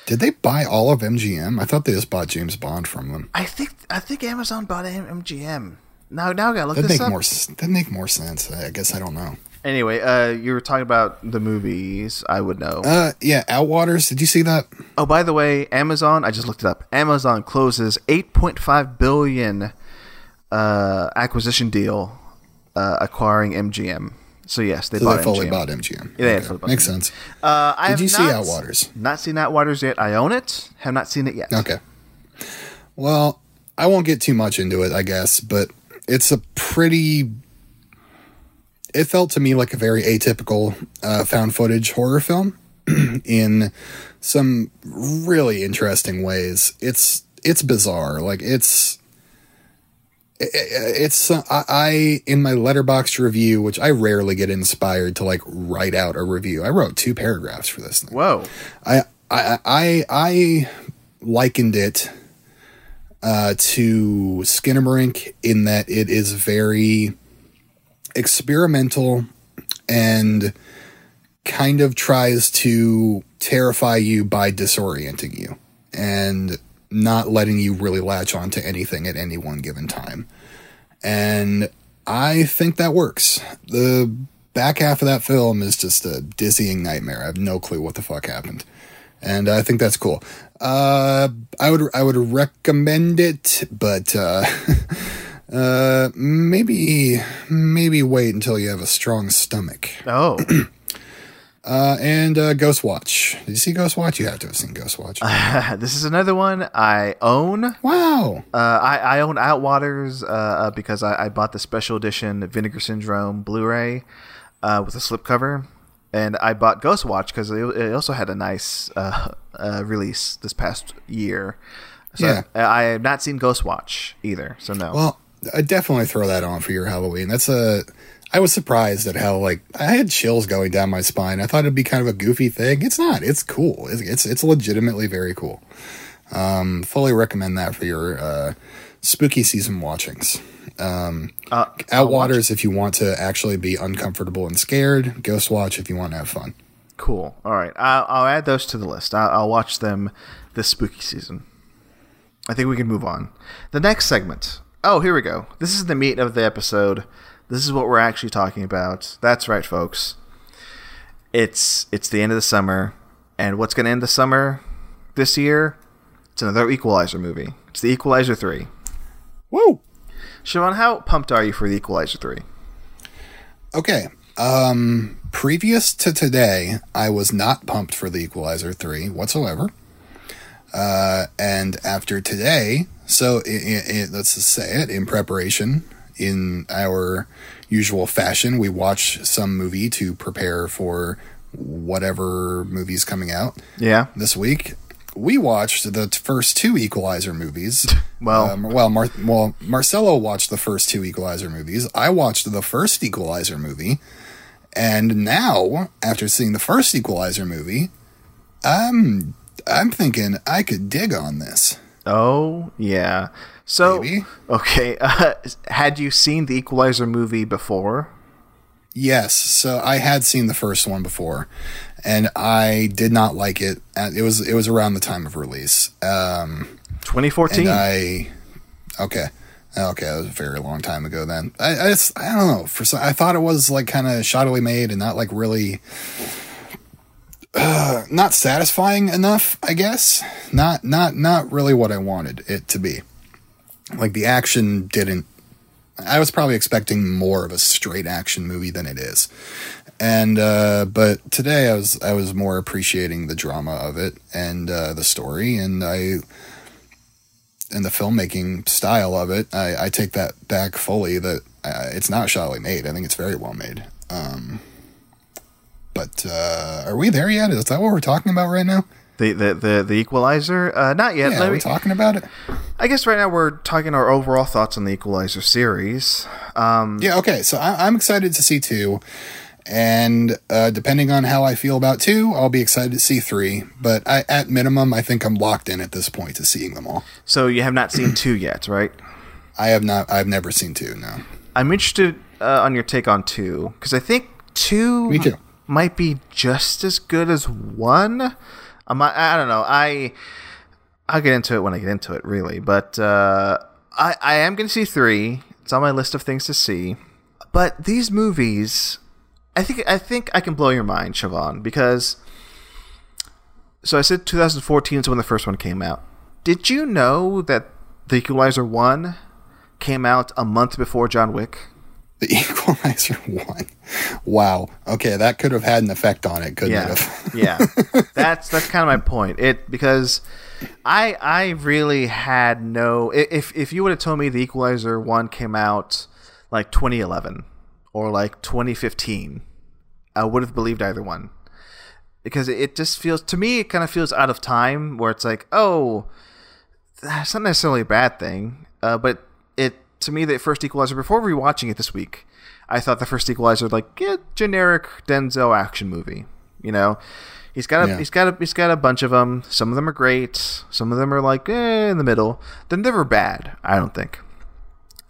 Did they buy all of MGM? I thought they just bought James Bond from them. I think I think Amazon bought M- MGM. Now, now I gotta look That'd this make up. more. That'd make more sense. I guess I don't know. Anyway, uh, you were talking about the movies. I would know. Uh, yeah, Outwaters. Did you see that? oh, by the way, Amazon. I just looked it up. Amazon closes 8.5 billion uh, acquisition deal uh, acquiring MGM. So yes, they So bought they fully MGM. bought MGM. Yeah, they Okay, fully bought Makes MGM. sense. Uh, I Did you see Outwaters? Not seen Outwaters yet. I own it. Have not seen it yet. Okay. Well, I won't get too much into it, I guess, but it's a pretty. It felt to me like a very atypical uh, found footage horror film [CLEARS THROAT] in some really interesting ways. It's it's bizarre. Like it's i- i- it's uh, I, I in my letterbox review, which I rarely get inspired to like write out a review. I wrote two paragraphs for this thing. Whoa. I I I I likened it uh, to Skinamarink in that it is very experimental and kind of tries to terrify you by disorienting you and not letting you really latch onto anything at any one given time. And I think that works. The back half of that film is just a dizzying nightmare. I have no clue what the fuck happened. And I think that's cool. Uh, I would I would recommend it, but uh, [LAUGHS] uh, maybe maybe wait until you have a strong stomach. [CLEARS THROAT] Oh. Uh, and uh, Ghostwatch. Did you see Ghostwatch? You have to have seen Ghostwatch. [LAUGHS] this is another one I own. wow. Uh, I, I own Outwaters uh, uh, because I, I bought the special edition Vinegar Syndrome Blu-ray uh, with a slipcover, and I bought Ghostwatch because it, it also had a nice uh, uh, release this past year. So Yeah. I, I have not seen Ghostwatch either, so no. Well, I definitely throw that on for your Halloween. That's a. I was surprised at how like I had chills going down my spine. I thought it'd be kind of a goofy thing. It's not. It's cool. It's it's, it's legitimately very cool. Um, fully recommend that for your uh, spooky season watchings. Um, Uh, watch- if you want to actually be uncomfortable and scared. Ghostwatch if you want to have fun. Cool. All right. I'll, I'll add those to the list. I'll, I'll watch them this spooky season. I think we can move on. The next segment. Oh, here we go. This is the meat of the episode. This is what we're actually talking about. That's right, folks. It's it's the end of the summer, and what's going to end the summer this year? It's another Equalizer movie. It's the Equalizer three. Whoa. Siobhan, how pumped are you for the Equalizer three? Okay. Um, previous to today, I was not pumped for the Equalizer 3 whatsoever. Uh, and after today, so i i i let's just say it, in preparation, in our usual fashion, we watch some movie to prepare for whatever movie's coming out Yeah. this week. We watched the t- first two Equalizer movies. [LAUGHS] Well- um, well, Mar- well, Marcelo watched the first two Equalizer movies. I watched the first Equalizer movie, and now after seeing the first Equalizer movie, I'm I'm thinking I could dig on this. Oh yeah. So Maybe. okay, [LAUGHS] uh, had you seen the Equalizer movie before? Yes, so I had seen the first one before, and I did not like it. It was it was around the time of release. Um, 2014. and I okay okay that was a very long time ago then I I, just, I don't know for some, I thought it was like kind of shoddily made and not like really uh, not satisfying enough I guess not not not really what I wanted it to be like the action didn't I was probably expecting more of a straight action movie than it is and uh, but today I was I was more appreciating the drama of it and uh, the story and I and the filmmaking style of it, I, I take that back fully. That uh, it's not shoddily made. I think it's very well made. Um, but uh, are we there yet? Is that what we're talking about right now? The, the the the Equalizer? Uh, not yet. Yeah, Let we talking about it? I guess right now we're talking our overall thoughts on the Equalizer series. Um, Yeah. Okay. So I, I'm excited to see two, and uh, depending on how I feel about two, I'll be excited to see three. But I, at minimum, I think I'm locked in at this point to seeing them all. so you have not seen two yet, right? I have not. I've never seen two. No. I'm interested uh, on your take on two because I think two Me too. might be just as good as one. Um, I, don't know. I I'll get into it when I get into it, really. But uh, I I am going to see three. It's on my list of things to see. But these movies, I think I think I can blow your mind, Siobhan, because. So I said 2014 is when the first one came out. Did you know that The Equalizer one came out a month before John Wick? The [LAUGHS] Equalizer one. Wow. Okay, that could have had an effect on it, couldn't yeah, it? have? [LAUGHS] yeah. That's that's kind of my point. It because I I really had no. If if you would have told me the Equalizer one came out like 2011 or like 2015, I would have believed either one because it just feels to me it kind of feels out of time where it's like oh that's not necessarily a bad thing uh, but it to me the first equalizer before rewatching it this week i thought the first equalizer like yeah, generic denzel action movie you know he's got a Yeah. he's got a he's got a bunch of them some of them are great some of them are like eh, in the middle they're never bad i don't think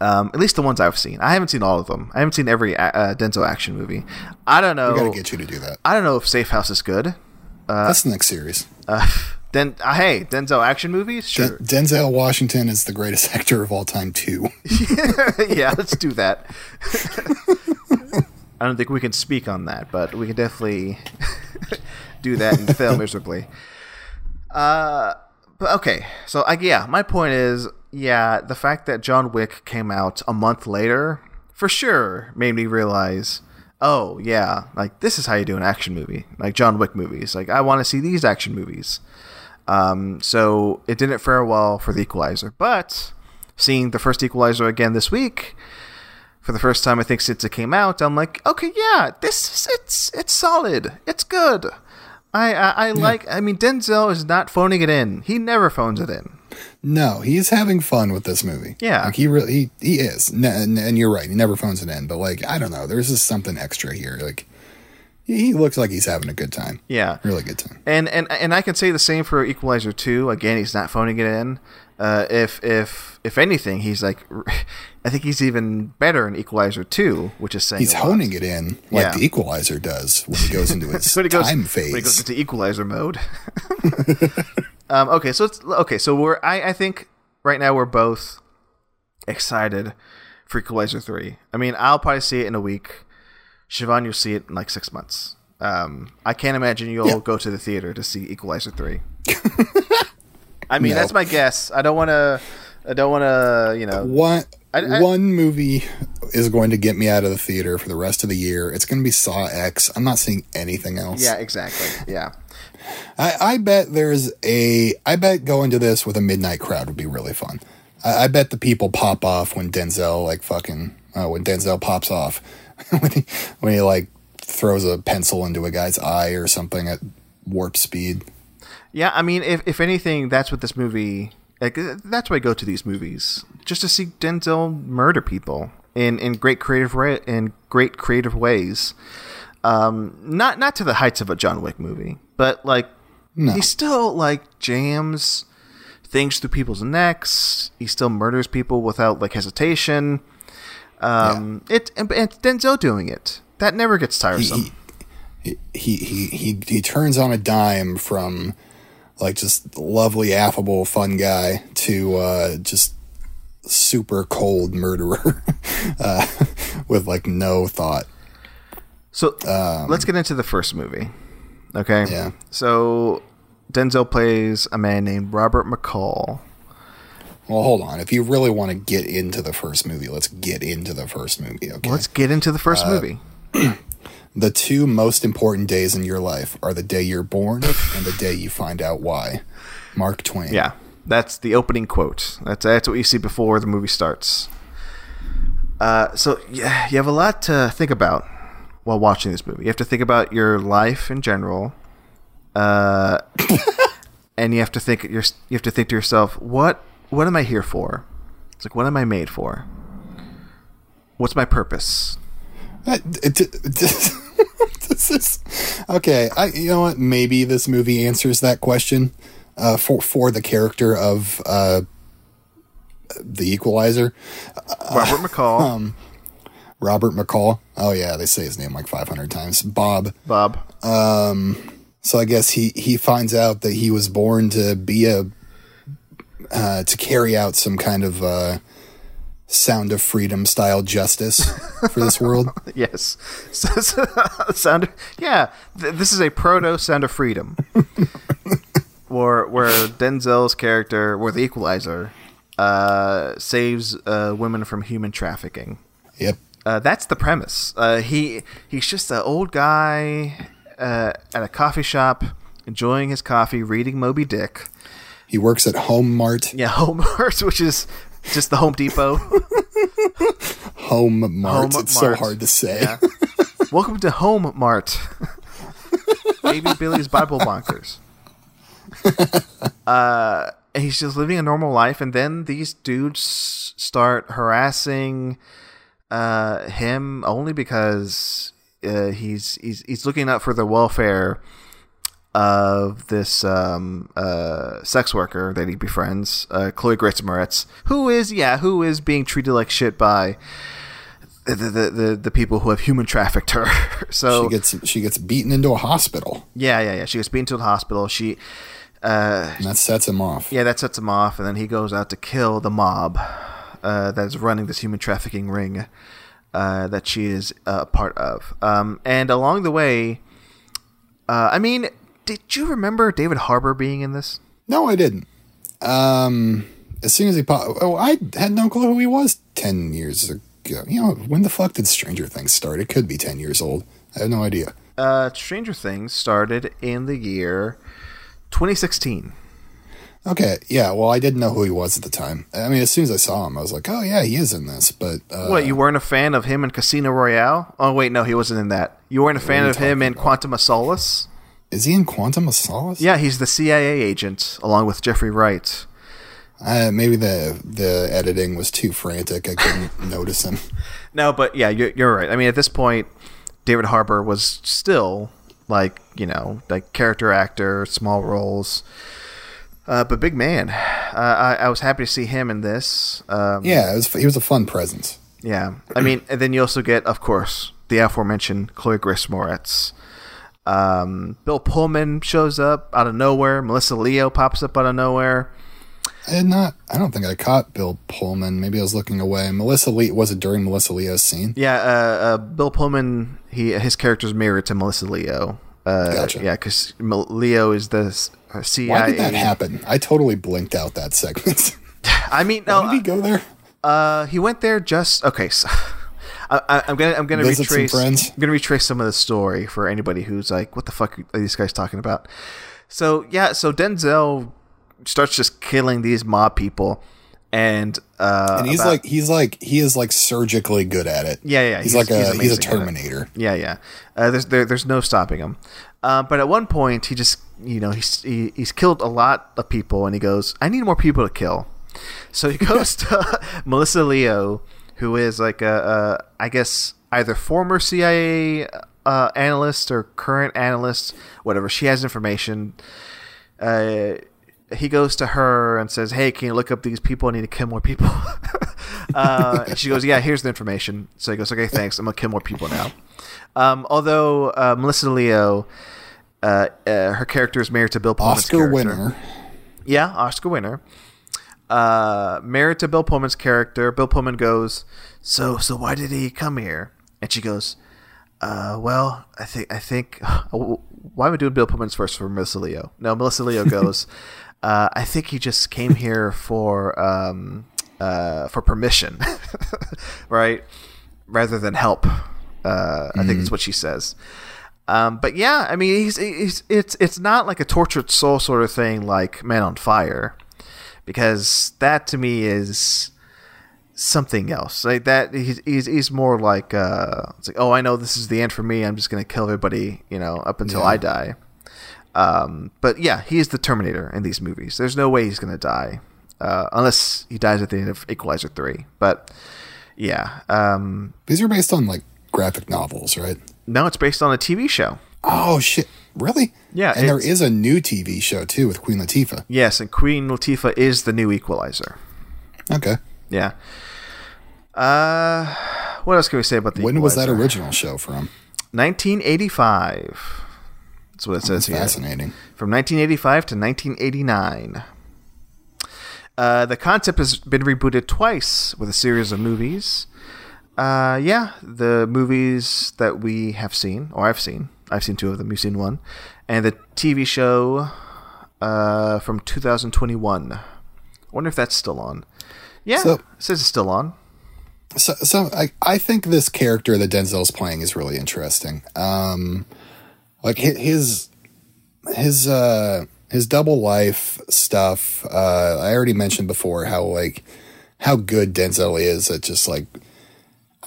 um, at least the ones I've seen. I haven't seen all of them. I haven't seen every uh, uh, Denzel action movie. I don't know. We gotta get you to do that. I don't know if Safe House is good. That's the next series. Uh, [LAUGHS] then, uh, hey, Denzel action movies, sure. Den- Denzel Washington is the greatest [LAUGHS] actor of all time, too. [LAUGHS] yeah, let's do that. [LAUGHS] I don't think we can speak on that, but we can definitely do that and fail miserably. Uh, but okay, so I, yeah, my point is, yeah, the fact that John Wick came out a month later, for sure, made me realize, oh yeah, like this is how you do an action movie, like John Wick movies. Like I want to see these action movies. Um, so it didn't fare well for the Equalizer, but seeing the first Equalizer again this week for the first time, I think since it came out, I'm like, okay, yeah, this is it's it's solid, it's good. I I, I like. I mean, Denzel is not phoning it in. He never phones it in. No, he's having fun with this movie. Yeah. like he really he, he is, and you're right. He never phones it in, but like I don't know, there's just something extra here. Like he he looks like he's having a good time. Yeah, Really good time. and and and I can say the same for Equalizer two. Again, he's not phoning it in. Uh, if if if anything, he's like, [LAUGHS] I think he's even better in Equalizer two, which is saying He's lot. honing it in like Yeah. the Equalizer does when he goes into [LAUGHS] his when it goes time phase. when it goes into Equalizer mode. [LAUGHS] um, okay, so it's okay. So we're I I think right now we're both excited for Equalizer three. I mean, I'll probably see it in a week. Siobhan, you'll see it in like six months. Um, I can't imagine you'll Yeah. go to the theater to see Equalizer three. [LAUGHS] I mean, No. that's my guess. I don't want to. I don't want to. You know. One I- I- one movie is going to get me out of the theater for the rest of the year. It's going to be Saw X. I'm not seeing anything else. Yeah. Exactly. Yeah. I, I bet there's a. I bet going to this with a midnight crowd would be really fun. I, I bet the people pop off when Denzel like fucking uh, when Denzel pops off [LAUGHS] when he when he like throws a pencil into a guy's eye or something at warp speed. Yeah, I mean, if if anything, that's what this movie. Like, that's why I go to these movies just to see Denzel murder people in in great creative way in great creative ways. Um, not not to the heights of a John Wick movie, but like he still like jams things through people's necks. He still murders people without like hesitation. Um, it and, and Denzel doing it that never gets tiresome. He he he he he turns on a dime from like just lovely, affable, fun guy to uh, just super cold murderer [LAUGHS] uh, with like no thought. So let's get into the first movie. Okay. Um, Yeah. So Denzel plays a man named Robert McCall. Well, hold on. If you really want to get into the first movie, let's get into the first movie. Okay. Let's get into the Uh, first movie. [CLEARS THROAT] the two most important days in your life are the day you're born and the day you find out why. Mark Twain. Yeah. That's the opening quote. That's that's what you see before the movie starts. Uh, so yeah, you have a lot to think about while watching this movie. You have to think about your life in general, uh, [LAUGHS] and you have to think you have to think to yourself, what what am I here for? It's like, what am I made for? What's my purpose? Uh, [LAUGHS] this is okay. I, you know what? Maybe this movie answers that question uh, for for the character of uh, the Equalizer, Robert McCall, [LAUGHS] um, Robert McCall. Oh yeah, they say his name like five hundred times. Bob. Bob. Um, So I guess he he finds out that he was born to be a uh, to carry out some kind of uh, sound of freedom style justice for this world. [LAUGHS] Yes. So- [LAUGHS] so- sound. Yeah. Th- this is a proto Sound of Freedom, [LAUGHS] where where Denzel's character, where the Equalizer, uh, saves uh, women from human trafficking. Yep. Uh, that's the premise. Uh, he he's just an old guy uh, at a coffee shop, enjoying his coffee, reading Moby Dick. He works at Home Mart. Yeah, Home Mart, which is just the Home Depot. Home Mart. Home it's so hard to say. Yeah. Welcome to Home Mart. Baby Billy's Bible Bonkers. Uh, he's just living a normal life, and then these dudes start harassing uh, him only because uh, he's he's he's looking out for the welfare of this um, uh, sex worker that he befriends, uh, Chloe Grace Moretz, who is yeah, who is being treated like shit by the the, the, the people who have human trafficked her. [LAUGHS] so She gets she gets beaten into a hospital, yeah, yeah, yeah. She gets beaten to the hospital. She uh, and that sets him off. yeah, that sets him off, and then he goes out to kill the mob uh, that's running this human trafficking ring uh, that she is a part of. Um, and along the way, uh, I mean, did you remember David Harbour being in this? No, I didn't. Um, as soon as he popped, oh, I had no clue who he was ten years ago. You know, when the fuck did Stranger Things start? It could be ten years old. I have no idea. Uh, Stranger Things started in the year 2016. Okay, yeah. Well, I didn't know who he was at the time. I mean, as soon as I saw him, I was like, "Oh yeah, he is in this." But uh, What, you weren't a fan of him in Casino Royale? Oh, wait, no, he wasn't in that. You weren't a fan of him in about? Quantum of Solace? Is he in Quantum of Solace? Yeah, he's the CIA agent along with Jeffrey Wright. Uh, maybe the the editing was too frantic. I couldn't [LAUGHS] notice him. No, but yeah, you're, you're right. I mean, at this point, David Harbour was still like you know like character actor, small roles. Uh, but big man, uh, I, I was happy to see him in this. Um, Yeah, it was, he was a fun presence. yeah. I mean, and then you also get, of course, the aforementioned Chloe Grace Moretz. Um, Bill Pullman shows up out of nowhere. Melissa Leo pops up out of nowhere. I did not. I don't think I caught Bill Pullman. Maybe I was looking away. Melissa Lee was it during Melissa Leo's scene? Yeah, uh, uh, Bill Pullman. He his character's mirrored to Melissa Leo. Uh, Gotcha. Yeah, because Leo is the uh, CIA. Why did that happen? I totally blinked out that segment. [LAUGHS] I mean, Why no, did he go there? Uh, he went there just okay. So, I, I, I'm gonna I'm gonna Visit retrace. I'm gonna retrace some of the story for anybody who's like, "What the fuck are these guys talking about?" So yeah, so Denzel starts just killing these mob people, and uh, And he's about- like he's like he is like surgically good at it. Yeah, yeah, He's, he's- like a he's he's, a amazing at it. Terminator. Yeah, yeah. Uh, there's there, there's no stopping him. Uh, but at one point, he just you know he's he, he's killed a lot of people, and he goes, "I need more people to kill." So he [LAUGHS] goes to Melissa Leo, who is like a, a I guess either former CIA uh, analyst or current analyst, whatever. She has information. Uh, he goes to her and says, "Hey, can you look up these people? I need to kill more people." [LAUGHS] uh, and she goes, "Yeah, here's the information." So he goes, "Okay, thanks. I'm gonna kill more people now." Um, although uh, Melissa Leo, uh, uh, her character is married to Bill Pullman's Oscar character. winner. Yeah, Oscar winner. Uh, married to Bill Pullman's character. Bill Pullman goes, "So, so why did he come here?" And she goes, uh, "Well, I think, I think, [SIGHS] why am I doing Bill Pullman's first for Melissa Leo?" No, Melissa Leo [LAUGHS] goes, uh, "I think he just came here for, um, uh, for permission, [LAUGHS] right, rather than help." Uh, I think that's what she says. Um, but yeah, I mean, he's, he's it's it's not like a tortured soul sort of thing like Man on Fire, because that to me is something else. Like that, he's he's, he's more like uh, it's like oh, I know this is the end for me. I'm just gonna kill everybody, you know, up until Yeah. I die. Um, but yeah, he is the Terminator in these movies. There's no way he's gonna die uh, unless he dies at the end of Equalizer three. But yeah, um, These are based on like graphic novels, right? no, it's based on a TV show. Oh shit! Really? Yeah, And there is a new TV show too with Queen Latifah. Yes, and Queen Latifah is the new Equalizer. Okay. Yeah. Uh, what else can we say about the? When was that original show from? 1985. That's what it says That's here. fascinating. From 1985 to 1989. Uh, the concept has been rebooted twice with a series of movies. Uh, yeah, the movies that we have seen, or I've seen, I've seen two of them. You've seen one, and the TV show uh, from 2021. I wonder if that's still on. Yeah, So- it says it's still on. So, so I, I think this character that Denzel's playing is really interesting. Um, like his his uh his double life stuff. Uh, I already mentioned before how like how good Denzel is at just like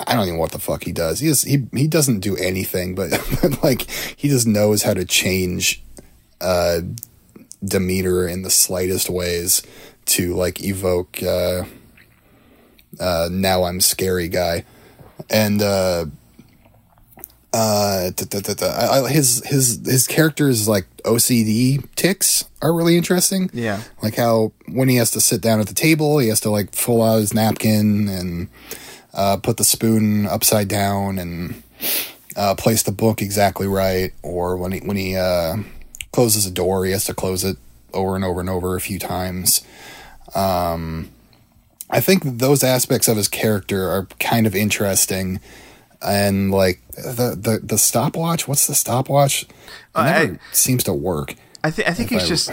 I don't even know what the fuck he does. He is, he he doesn't do anything, but, [LAUGHS] but like he just knows how to change uh demeanor in the slightest ways to like evoke uh uh, now I'm scary guy, and uh, uh, da- da- da- da. I, I, his his his character's like OCD ticks are really interesting. Yeah. like how when he has to sit down at the table, he has to like pull out his napkin and uh, put the spoon upside down and uh, place the book exactly right, or when he when he uh, closes a door, he has to close it over and over and over a few times. I think those aspects of his character are kind of interesting, and like the the the stopwatch. What's the stopwatch? It I- never seems to work. I think I think he's I- just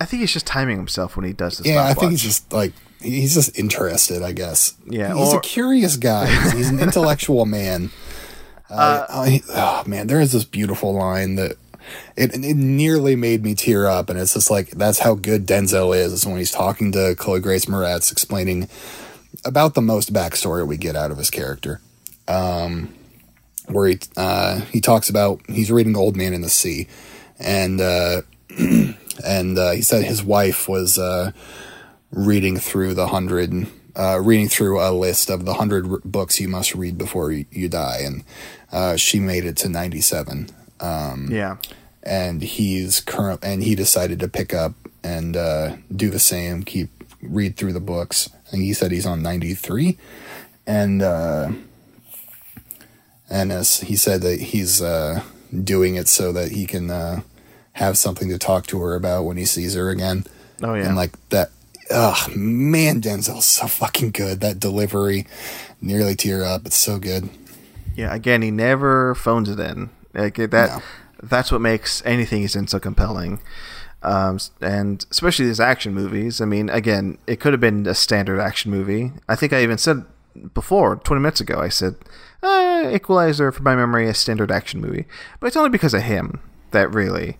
I think he's just timing himself when he does this. Yeah, I think he's just like he's just interested. I guess. Yeah, he's or- a curious guy. He's an intellectual [LAUGHS] man. Uh, oh, he- oh man, there is this beautiful line that. It, it nearly made me tear up, and it's just like that's how good Denzel is. is when he's talking to Chloe Grace Moretz, explaining about the most backstory we get out of his character. Um, where he uh, he talks about he's reading Old Man in the Sea, and uh, [CLEARS THROAT] and uh, he said his wife was uh, reading through the hundred uh, reading through a list of the hundred books you must read before you, you die, and uh, she made it to ninety seven. Um, Yeah. and he's current and he decided to pick up and uh, do the same keep read through the books And he said he's on 93 and uh, and as he said that he's uh, doing it so that he can uh, have something to talk to her about when he sees her again Oh yeah. and like that ugh man denzel's so fucking good that delivery nearly tear up it's so good Yeah, again, he never phones it in. Like that. No. That's what makes anything he's in so compelling. Um, and especially these action movies. I mean, again, it could have been a standard action movie. I think I even said before, 20 minutes ago, I said, uh, Equalizer, from my memory, a standard action movie. But it's only because of him that really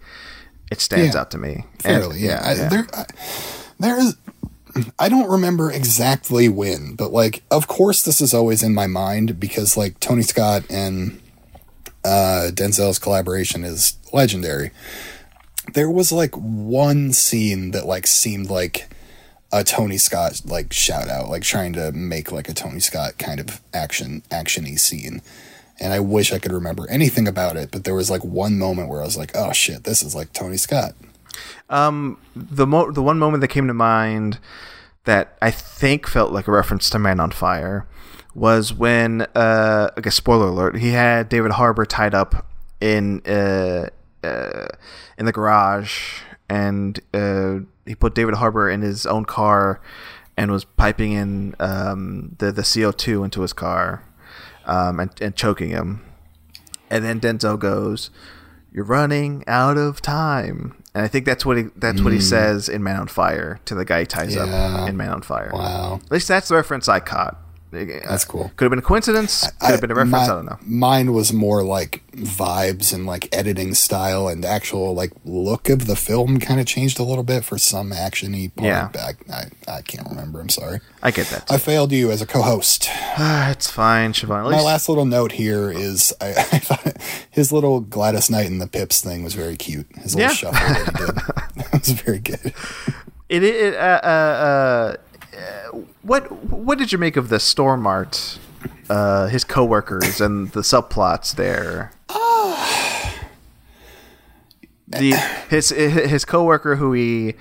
it stands Yeah. out to me. And- Fairly, yeah. I, There, I, there is. I don't remember exactly when, but like, of course, this is always in my mind because like Tony Scott and uh, Denzel's collaboration is legendary. There was like one scene that like seemed like a Tony Scott like shout out, like trying to make like a Tony Scott kind of action actiony scene. And I wish I could remember anything about it, but there was like one moment where I was like, "Oh shit, this is like Tony Scott." Um, the mo- the one moment that came to mind that I think felt like a reference to Man on Fire was when, uh, I guess spoiler alert, he had David Harbour tied up in uh, uh, in the garage, and uh, he put David Harbour in his own car and was piping in um, the the CO two into his car, um, and, and choking him. And then Denzel goes, "You're running out of time." And I think that's what he that's what he mm. says in Man on Fire to the guy he ties Yeah. up in Man on Fire. Wow. At least that's the reference I caught. That's cool. Could have been a coincidence. Could have been a reference. my- I don't know. Mine was more like vibes and like editing style and actual like look of the film kind of changed a little bit for some actiony part. Yeah. but I, I, I can't remember. I'm sorry. I get that. I failed you as a co-host. [SIGHS] It's fine, Siobhan. My least, last little note here is I, [LAUGHS] I thought his little Gladys Knight and the Pips thing was very cute. His little Yeah. shuffle that he did [LAUGHS] [LAUGHS] that was very good. it. it uh, uh, uh, what what did you make of the Stormart? Uh, his coworkers and the subplots there. [SIGHS] the his his coworker who he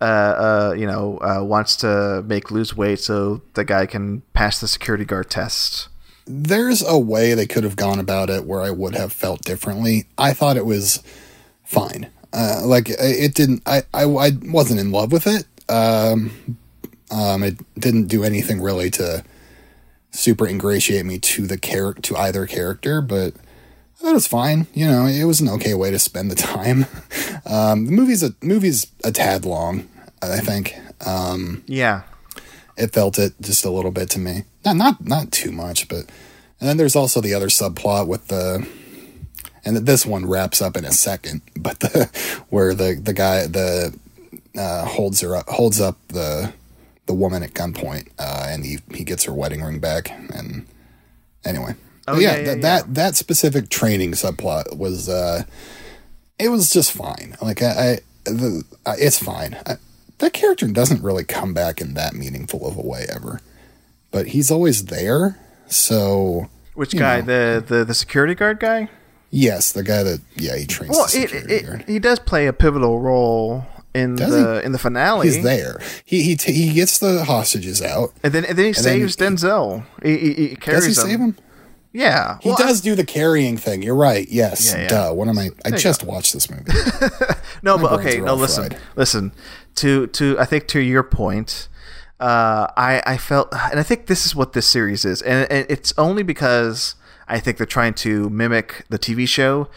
uh, uh, you know uh, wants to make lose weight so the guy can pass the security guard test. there's a way they could have gone about it where I would have felt differently. I thought it was fine. Uh, like it didn't. I, I I wasn't in love with it. Um, um, it didn't do anything really to super ingratiate me to the character to either character, but that was fine. You know, it was an okay way to spend the time. [LAUGHS] Um, the movie's a movie's a tad long. I think. Um, Yeah, it felt it just a little bit to me. Not not not too much, but and then there's also the other subplot with the and this one wraps up in a second, but the [LAUGHS] where the the guy the uh, holds her up, holds up the the woman at gunpoint, uh, and he he gets her wedding ring back, and anyway, Oh, yeah, yeah, yeah, that, yeah. that that specific training subplot was uh, it was just fine. Like I, I the, it's fine. I, that character doesn't really come back in that meaningful of a way ever, but he's always there. So which guy? know. The, the the security guard guy? yes, the guy that yeah he trains Well, the it, it, he does play a pivotal role in Does the in the finale. He's there. He he t- he gets the hostages out. and then and then he then saves he- Denzel. He, he, he carries Does he save him? Yeah, He Well, does do the carrying thing. You're right. Yes. Yeah, yeah. Duh. What am I? I just watched this movie. [LAUGHS] No, but okay. No, listen, fried. listen. To to I think to your point, uh, I I felt, and I think this is what this series is, and, and it's only because I think they're trying to mimic the TV show,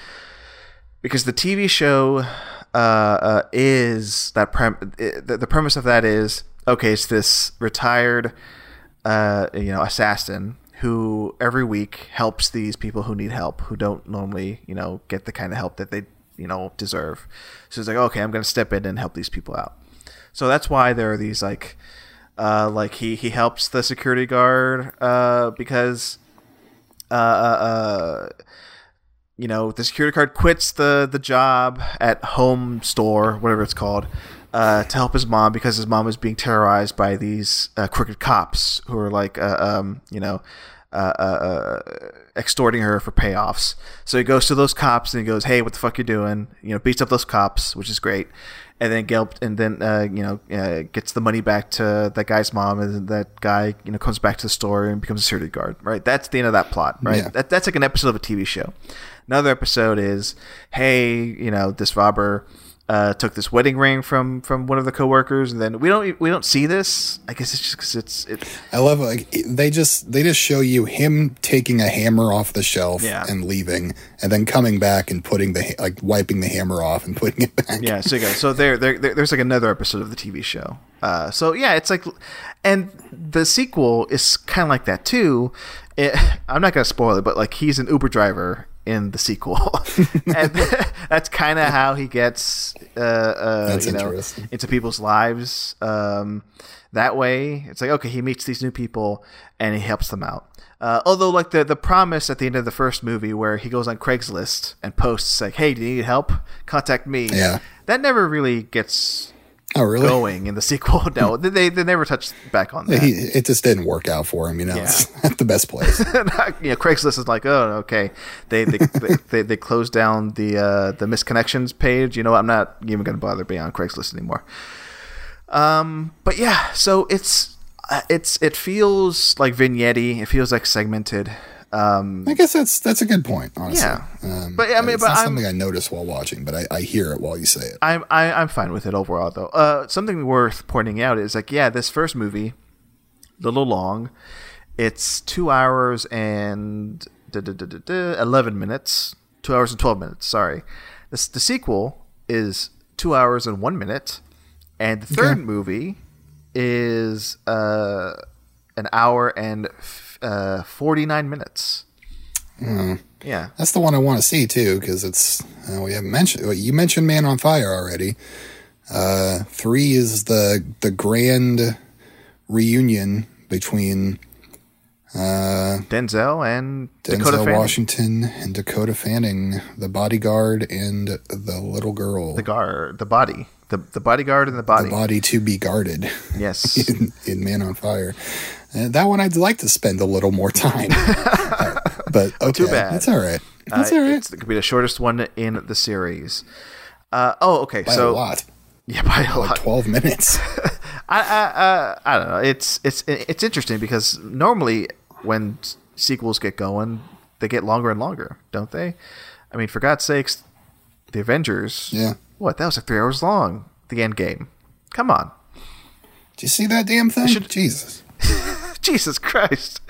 because the TV show uh, uh, is that prem- the, the premise of that is okay. It's this retired, uh, you know, assassin who every week helps these people who need help, who don't normally, you know, get the kind of help that they, you know, deserve. So it's like, okay, I'm going to step in and help these people out. So that's why there are these like, uh, like he he helps the security guard uh, because, uh, uh, uh, you know, the security guard quits the the job at Home Store, whatever it's called, uh, to help his mom because his mom is being terrorized by these uh, crooked cops who are like, uh, um, you know, uh, uh, uh, extorting her for payoffs. So he goes to those cops and he goes, "Hey, what the fuck you doing?" You know, beats up those cops, which is great. And then Gelb, and then uh, you know uh, gets the money back to that guy's mom, and that guy you know comes back to the store and becomes a security guard. Right, that's the end of that plot. Right, Yeah. that, that's like an episode of a TV show. Another episode is, hey, you know, this robber uh, took this wedding ring from from one of the coworkers, and then we don't we don't see this. I guess it's just because it's it. I love like they just they just show you him taking a hammer off the shelf Yeah. and leaving, and then coming back and putting the like wiping the hammer off and putting it back. Yeah, so you go. So there, there, there, there's like another episode of the TV show. Uh, so yeah, it's like, and the sequel is kind of like that too. It, [LAUGHS] I'm not gonna spoil it, but like he's an Uber driver in the sequel, [LAUGHS] and [LAUGHS] that's kind of how he gets, uh, uh, you know, into people's lives. Um, that way, it's like okay, he meets these new people and he helps them out. Uh, although, like the the promise at the end of the first movie, where he goes on Craigslist and posts like, "Hey, do you need help? Contact me." Yeah. that never really gets Oh, really? going in the [LAUGHS] sequel. No, they they never touched back on that. He, it just didn't work out for him. You know, Yeah. it's [LAUGHS] not the best place. [LAUGHS] you know, Craigslist is like, oh, okay. They they they, they, they closed down the uh, the misconnections page. You know. I'm not even going to bother being on Craigslist anymore. Um, but yeah, so it's uh, it's it feels like vignette It feels like segmented. Um, I guess that's that's a good point. Honestly, Yeah. Um, But, I mean, it's but not I'm- something I notice while watching, but I, I hear it while you say it. I'm I, I'm fine with it overall though. Uh, something worth pointing out is like yeah, this first movie, a little long. It's two hours and da, da, da, da, da, eleven minutes. Two hours and twelve minutes. Sorry. This the sequel is two hours and one minute, and the third Okay. movie is uh an hour and uh forty nine minutes. Yeah. That's the one I want to see too, because it's uh, we haven't mentioned. well, You mentioned Man on Fire already. Uh, three is the the grand reunion between Denzel and Dakota Denzel Fanning. Washington and Dakota Fanning, the bodyguard and the little girl, the guard, the body, the the bodyguard and the body. the body to be guarded Yes. [LAUGHS] in, in Man on Fire. And that one I'd like to spend a little more time, [LAUGHS] Uh, but okay, too bad. That's all right. That's Uh, all right. It's, it could be the shortest one in the series. Uh, oh, okay. By so a lot, [LAUGHS] yeah, by a like lot. twelve minutes. I, I, uh, I don't know. It's it's it's interesting because normally when s- sequels get going, they get longer and longer, don't they? I mean, for God's sakes, the Avengers. Yeah. What? That was like three hours long. The End Game. Come on. Do you see that damn thing? should- Jesus. [LAUGHS] Jesus Christ.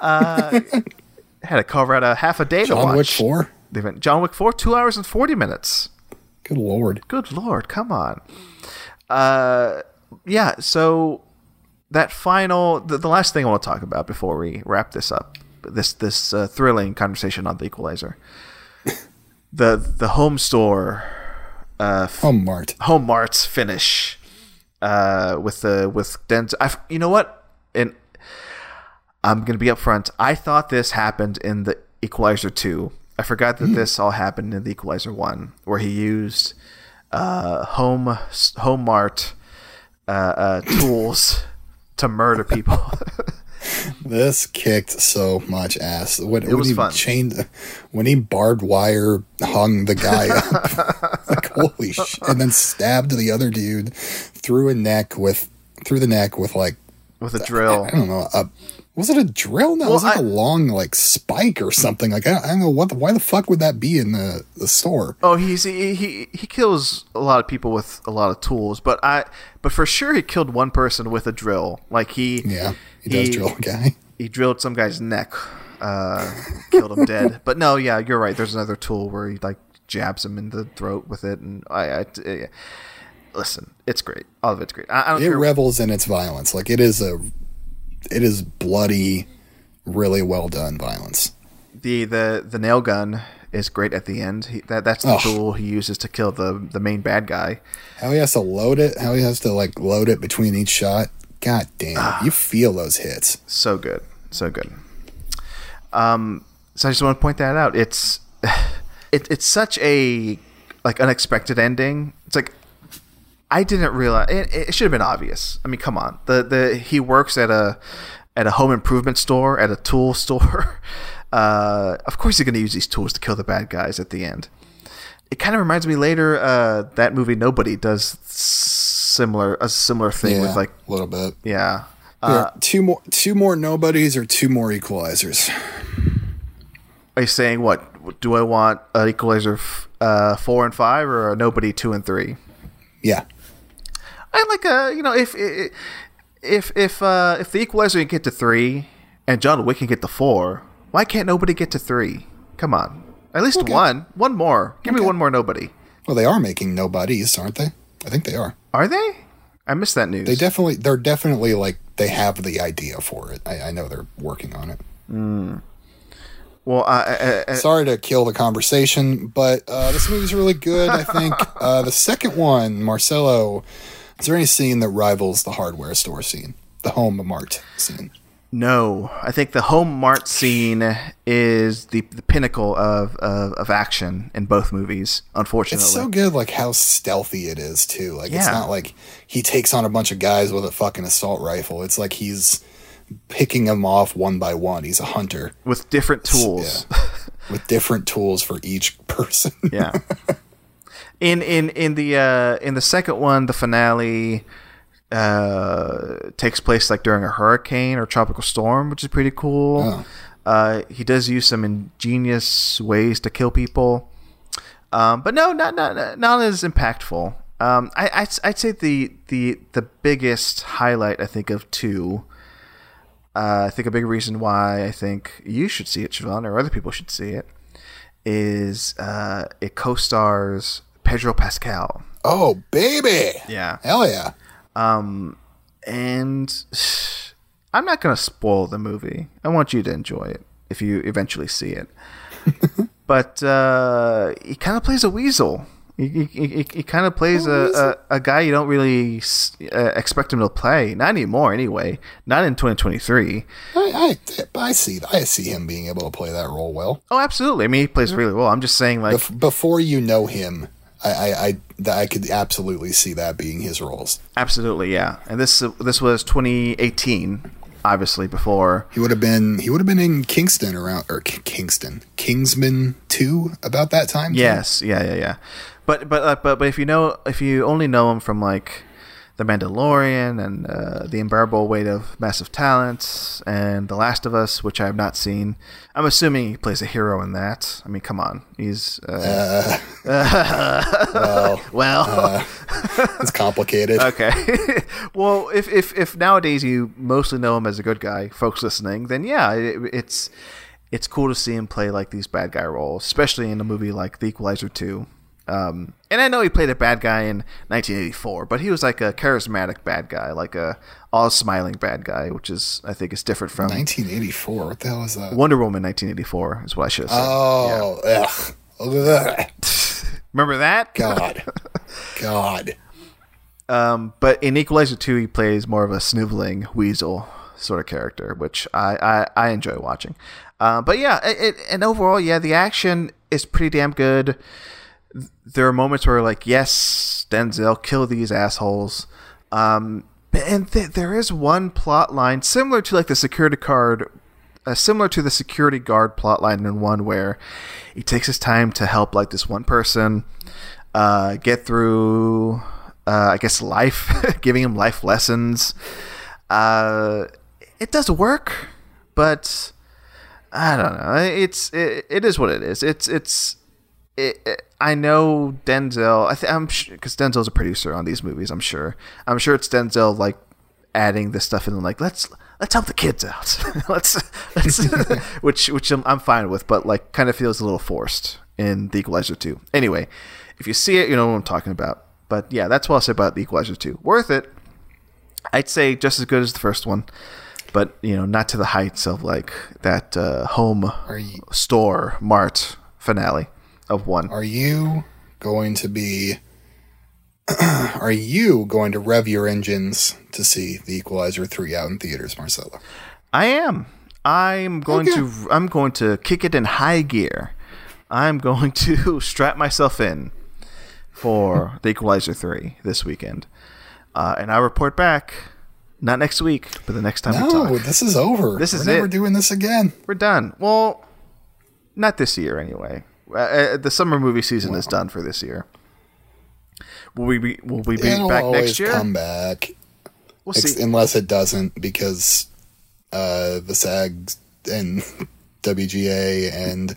Uh, [LAUGHS] had to cover out a half a day to watch. John. Wick 4? The event. John Wick Four, two hours and forty minutes. Good lord. Good lord, come on. Uh, yeah. So that final, the, the last thing I want to talk about before we wrap this up, this this uh, thrilling conversation on the Equalizer, [LAUGHS] the the home store, uh, f- Home Mart. home marts finish, uh, with the with Denzel. I, you know what? And I'm gonna be upfront. I thought this happened in the Equalizer two. I forgot that this all happened in the Equalizer one, where he used uh, home home mart uh, uh, tools [LAUGHS] to murder people. [LAUGHS] This kicked so much ass. When, when was he fun. chained, when he barbed wire hung the guy up, [LAUGHS] like holy shit, and then stabbed the other dude through a neck with through the neck with like with a drill. I don't know. A, was it a drill? No, it was like I- a long like spike or something. Like I don't, I don't know what. The, why the fuck would that be in the the store? Oh, he's he, he he kills a lot of people with a lot of tools, but I but for sure he killed one person with a drill. Like he Yeah, he does drill a guy. [LAUGHS] he drilled some guy's neck, uh, killed him dead. [LAUGHS] But no, yeah, you're right. There's another tool where he like jabs him in the throat with it, and I, I I- listen, it's great. All of it's great. I, I don't It care. revels in its violence. Like it is a, it is bloody, really well done violence. the the the nail gun is great at the end. He, that that's the tool he uses to kill the the main bad guy. How he has to load it. How he has to like load it between each shot. God damn, Ah. you feel those hits. So good, so good. Um, so I just want to point that out. It's [SIGHS] it, it's such a like unexpected ending. It's like I didn't realize it, it should have been obvious. I mean, come on. The the he works at a at a home improvement store, at a tool [LAUGHS] store. Uh, of course, he's going to use these tools to kill the bad guys at the end. It kind of reminds me later uh, that movie Nobody does similar a similar thing Yeah, with like a little bit. yeah. Here, two more, two more nobodies or two more equalizers. Are you saying what? Do I want an equalizer f- uh, four and five or a Nobody two and three? Yeah, I like a you know if if if uh, if the equalizer can get to three and John Wick can get to four, why can't nobody get to three? Come on, at least Okay. one, one more. Give me one more nobody. well, they are making nobodies, aren't they? I think they are. Are they? I missed that news. They definitely, they're definitely like they have the idea for it. I, I know they're working on it. well, I, I, I, Sorry to kill the conversation, but uh, this movie's really good. I think [LAUGHS] uh, the second one, Marcelo. Is there any scene that rivals the hardware store scene, the home mart scene? no, I think the home mart scene is the the pinnacle of of, of action in both movies. Unfortunately, It's so good, like how stealthy it is too. Like it's not like he takes on a bunch of guys with a fucking assault rifle. It's like he's picking them off one by one. He's a hunter with different tools. with different tools for each [LAUGHS] person. yeah. In in in the uh, in the second one, the finale uh, takes place like during a hurricane or tropical storm, which is pretty cool. Oh. Uh, he does use some ingenious ways to kill people, um, but no, not not not as impactful. Um, I I'd, I'd say the the the biggest highlight I think of two. Uh, I think a big reason why I think you should see it, Siobhan, or other people should see it, is uh, it co-stars Pedro Pascal. oh baby, Yeah. hell yeah! Um, And [SIGHS] I'm not going to spoil the movie. I want you to enjoy it if you eventually see it. [LAUGHS] but uh, he kind of plays a weasel. He, he, he, he kind of plays a, a, a guy you don't really s- uh, expect him to play. Not anymore, anyway. Not in 2023. I, I I see I see him being able to play that role well. Oh, absolutely. I mean, he plays really well. I'm just saying, like, Bef- before you know him, I I, I I could absolutely see that being his roles. absolutely, yeah. And this this was 2018, obviously, before He would have been he would have been in Kingston around or K- Kingston Kingsman two about that time. too? Yes, yeah, yeah, yeah. But but uh, but but if you know if you only know him from like the Mandalorian and uh, the unbearable weight of massive Talents and The Last of Us, which I have not seen, I'm assuming he plays a hero in that. I mean, come on, he's uh, [LAUGHS] well, well. it's complicated. [LAUGHS] Okay. [LAUGHS] well, if, if if nowadays you mostly know him as a good guy, folks listening, then yeah, it, it's it's cool to see him play like these bad guy roles, especially in a movie like The Equalizer 2. Um, and I know he played a bad guy in 1984, but he was like a charismatic bad guy, like a all smiling bad guy, which is I think is different from 1984. What the hell is that? Wonder Woman 1984 is what I should have said. Oh, ugh. Ugh. [LAUGHS] Remember that? God, God. [LAUGHS] Um, but in Equalizer 2, he plays more of a sniveling weasel sort of character, which I, I, I enjoy watching. Uh, but yeah, it, it, and overall, yeah, the action is pretty damn good. There are moments where, like, yes, Denzel, kill these assholes. Um, and th- there is one plot line similar to like the security card, uh, similar to the security guard plot line in one where he takes his time to help like this one person uh, get through, uh, I guess, life, [LAUGHS] giving him life lessons. Uh, it does work, but I don't know. It's it, it is what it is. It's it's. It, it, I know Denzel. I th- I'm because Denzel's a producer on these movies. I'm sure. I'm sure it's Denzel like adding this stuff in, like let's let's help the kids out. [LAUGHS] let's let's [LAUGHS] which which I'm, I'm fine with, but like kind of feels a little forced in The Equalizer 2. Anyway, if you see it, you know what I'm talking about. But yeah, that's what I'll say about The Equalizer 2. Worth it. I'd say just as good as the first one, but you know, not to the heights of like that uh, home you store mart finale of one. are you going to be? [CLEARS THROAT] are you going to rev your engines to see the Equalizer three out in theaters, Marcelo? I am. I'm going Okay. to. I'm going to kick it in high gear. I'm going [LAUGHS] to strap myself in for The Equalizer 3 this weekend. Uh, and I'll report back, not next week, but the next time we No, talk. this is over. This is We're never it. doing this again. We're done. Well, not this year anyway. Uh, Uh, the summer movie season is done for this year. Will we be, will we be It'll back next year? come back. We'll Ex- see. unless it doesn't, because uh, the SAG and [LAUGHS] WGA and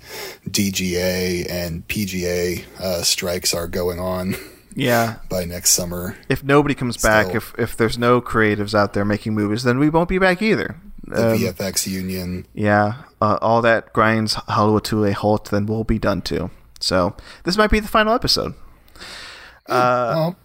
DGA and PGA uh, strikes are going on [LAUGHS] Yeah. by next summer. If nobody comes back, if if there's no creatives out there making movies, then we won't be back either. The Um, VFX union. yeah, uh, all that grinds Hollywood to a halt, then we'll be done too. So this might be the final episode. well,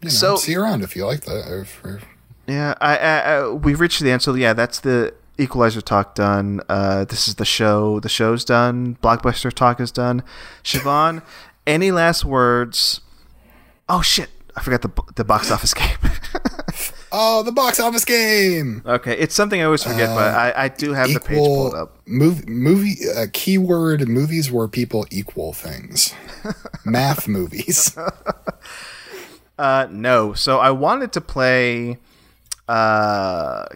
you know, uh, so- see you around if you like that. Yeah, I, I, I we've reached the end. So yeah, that's the Equalizer talk done. Uh, this is the show. The show's done. Blockbuster talk is done. Siobhan, any last words? Oh shit! I forgot the the box office game. [LAUGHS] oh, the box office game. okay, it's something I always forget, but I, I do have the page pulled up. movie movie uh, keyword movies where people equal things. [LAUGHS] Math movies. [LAUGHS] Uh, no. So I wanted to play. Uh,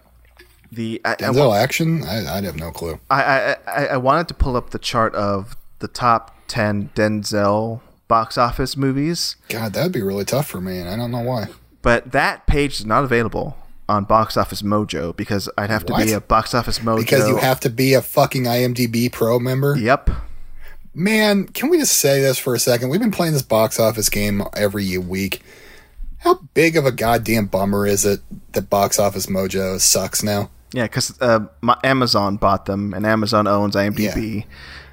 the I, I, Denzel action. I, I'd have no clue. I, I, I I wanted to pull up the chart of the top ten Denzel box office movies, God, that'd be really tough for me, and I don't know why. But that page is not available on Box Office Mojo because I'd have to be a Box Office Mojo. Because you have to be a fucking IMDb Pro member. Yep. Man, can we just say this for a second? We've been playing this box office game every week. How big of a goddamn bummer is it that Box Office Mojo sucks now? Yeah, because uh, Amazon bought them, and Amazon owns IMDb,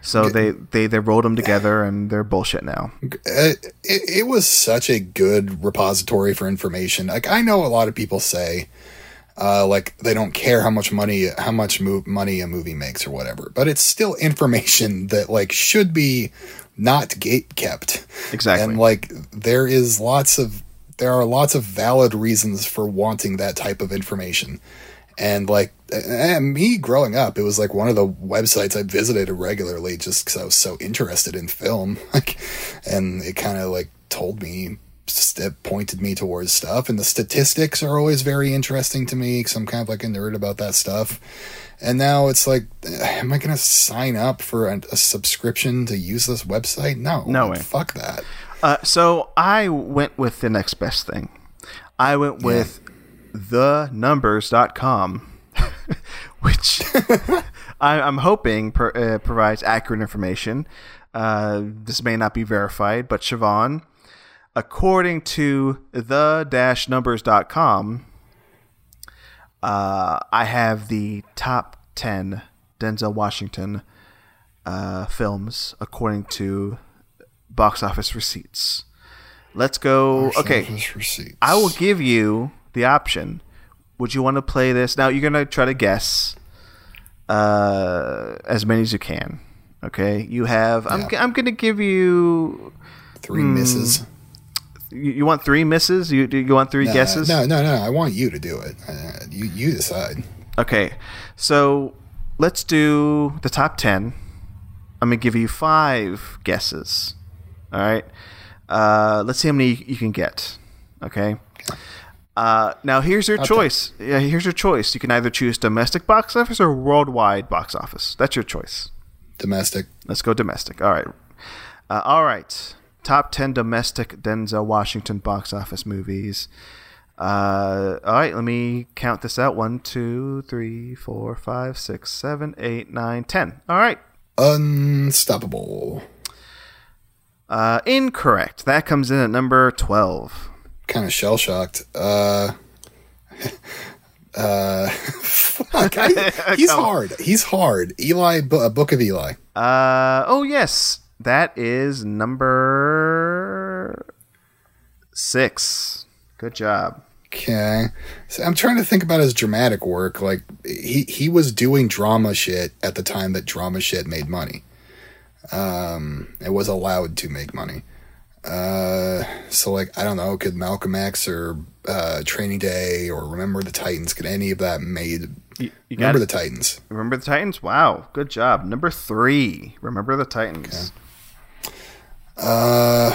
so they, they they rolled them together, and they're bullshit now. Uh, it, it was such a good repository for information. Like I know a lot of people say, uh, like they don't care how much money how much mo- money a movie makes or whatever, but it's still information that like should be not gate kept. Exactly. And like there is lots of there are lots of valid reasons for wanting that type of information. And like and me growing up, it was like one of the websites I visited regularly just because I was so interested in film. [LAUGHS] Like, and it kind of like told me, st- pointed me towards stuff. And the statistics are always very interesting to me because I'm kind of like a nerd about that stuff. And now it's like, [SIGHS] am I going to sign up for a, a subscription to use this website? No, No way. Fuck that. Uh, so I went with the next best thing. I went with thenumbers.com, [LAUGHS] which [LAUGHS] I, I'm hoping per, uh, provides accurate information. Uh, this may not be verified, but Siobhan, according to the-numbers.com, uh, I have the top 10 Denzel Washington uh, films according to box office receipts. Let's go. Okay, receipts. I will give you the option. Would you want to play this? Now you're gonna try to guess uh, as many as you can. Okay, you have. I'm. Yeah. I'm gonna give you. Three Hmm. misses. You, you want three misses? You do you want three No, guesses? No, no, no. I want you to do it. Uh, you, you decide. Okay, so let's do the top 10. I'm going to give you five guesses. All right. Uh, let's see how many you can get. Okay. Uh, now, here's your choice. Yeah, here's your choice. You can either choose domestic box office or worldwide box office. That's your choice. Domestic. Let's go domestic. All right. Uh, all right. Top 10 domestic Denzel Washington box office movies. Uh, all right, let me count this out. One, two, three, four, five, six, seven, eight, nine, ten. All right. Unstoppable. Uh, incorrect. That comes in at number 12. Kind of shell shocked. Uh, [LAUGHS] uh, fuck. I, [LAUGHS] he's hard. He's hard. Eli, uh, Book of Eli. Uh, oh, yes. That is number six. Good job. Okay. So I'm trying to think about his dramatic work. Like he he was doing drama shit at the time that drama shit made money. Um, it was allowed to make money. Uh, so like I don't know, could Malcolm X or uh, Training Day or Remember the Titans? Could any of that made? You, you Remember the Titans. Remember the Titans? Wow. Good job. Number three. Remember the Titans. Uh,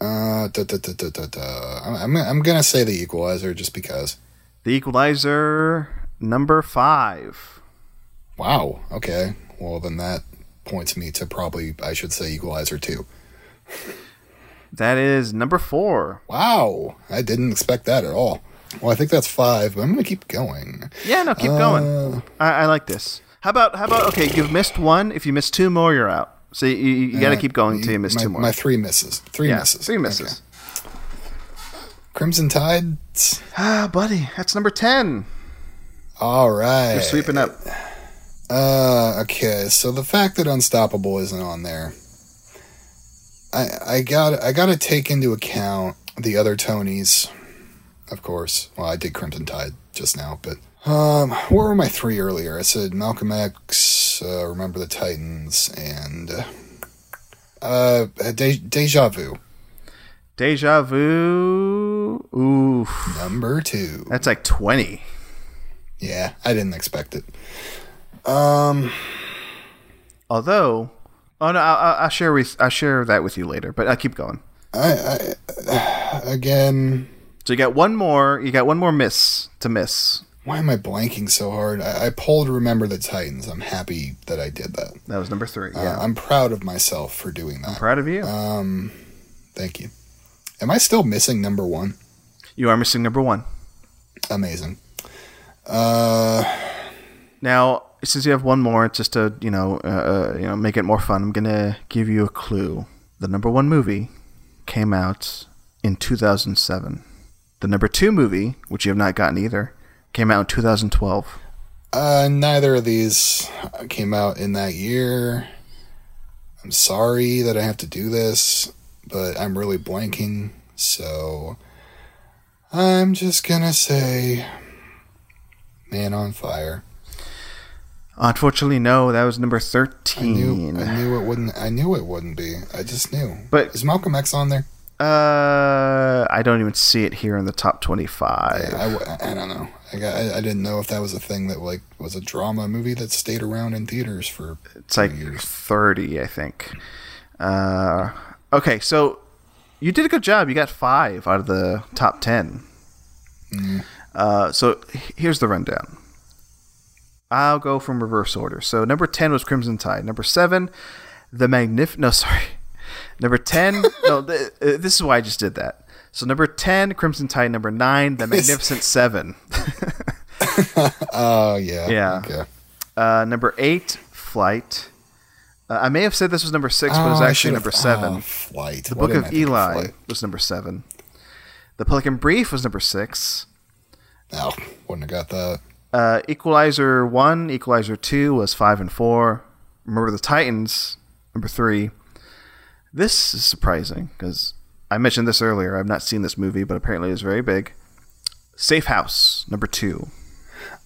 Uh, da, da, da, da, da, da. I'm, I'm I'm gonna say the Equalizer just because. The Equalizer, number five. Wow. Okay. Well, then that points me to probably I should say Equalizer two. That is number four. Wow. I didn't expect that at all. Well, I think that's five, but I'm gonna keep going. Yeah, no, keep going. I, I like this. How about how about okay? You've missed one. If you miss two more, you're out. So you, you, you got to Uh, keep going till you miss my, two more. My three misses. Three yeah, misses. three misses. Okay. Crimson Tide. Ah, buddy, that's number ten. All right. You're sweeping up. Uh, okay. So the fact that Unstoppable isn't on there, I I got I got to take into account the other Tonys, of course. Well, I did Crimson Tide just now, but um, what were my three earlier? I said Malcolm X, uh, Remember the Titans, and uh, De- Deja Vu Deja Vu. Oof, number two. that's like twenty. Yeah, I didn't expect it. Um, Although, oh no, I'll, I'll share with I'll share that with you later. But I'll keep going. I, I again. So you got one more. You got one more miss to miss. Why am I blanking so hard? I, I pulled Remember the Titans. I'm happy that I did that. That was number three. Uh, Yeah, I'm proud of myself for doing that. I'm proud of you. Um, thank you. Am I still missing number one? you are missing number one. Amazing. Uh, Now, since you have one more, just to you know, uh, uh, you know, make it more fun, I'm gonna give you a clue. The number one movie came out in 2007. The number two movie, which you have not gotten either, came out in 2012. uh, neither of these came out in that year. I'm sorry that I have to do this, but I'm really blanking. So I'm just gonna say Man on Fire. Unfortunately, no, that was number I 13. knew, I knew it wouldn't. I knew it wouldn't be. I just knew. But- is Malcolm X on there? Uh, I don't even see it here in the top 25. Yeah, I, w- I don't know. I, got, I, I didn't know if that was a thing that like was a drama movie that stayed around in theaters for. It's like years. 30, I think. Uh, okay, so you did a good job. You got five out of the top 10. Uh, so here's the rundown. I'll go from reverse order. So number 10 was Crimson Tide. Number 7, The Magnif... No, [LAUGHS] sorry. Number 10... no, th- uh, this is why I just did that. So number 10, Crimson Tide. Number 9, The [LAUGHS] Magnificent Seven. [LAUGHS] Oh yeah. Yeah. Okay. Uh, number 8, Flight. Uh, I may have said this was number 6, but it was Oh, actually number 7. oh, flight. The Book of Eli Flight? was number 7. The Pelican Brief was number 6. No, wouldn't have got that. Uh, Equalizer 1, Equalizer 2 was 5 and 4. Remember the Titans, number 3. This is surprising because I mentioned this earlier. I've not seen this movie, but apparently it's very big. Safe House, number 2.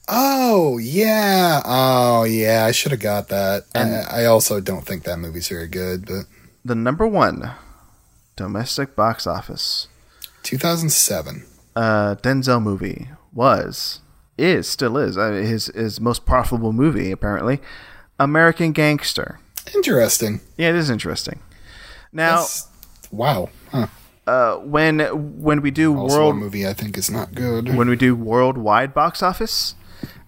Oh yeah. Oh yeah. I should have got that. And- I, I also don't think that movie's very good, but The number 1 domestic box office 2007. uh, Denzel movie was, is, still is, uh, his, his most profitable movie, apparently American Gangster. Interesting. Yeah, it is interesting. Now, That's- wow. Huh. uh, when when we do Also world movie I think is not good. when we do worldwide box office,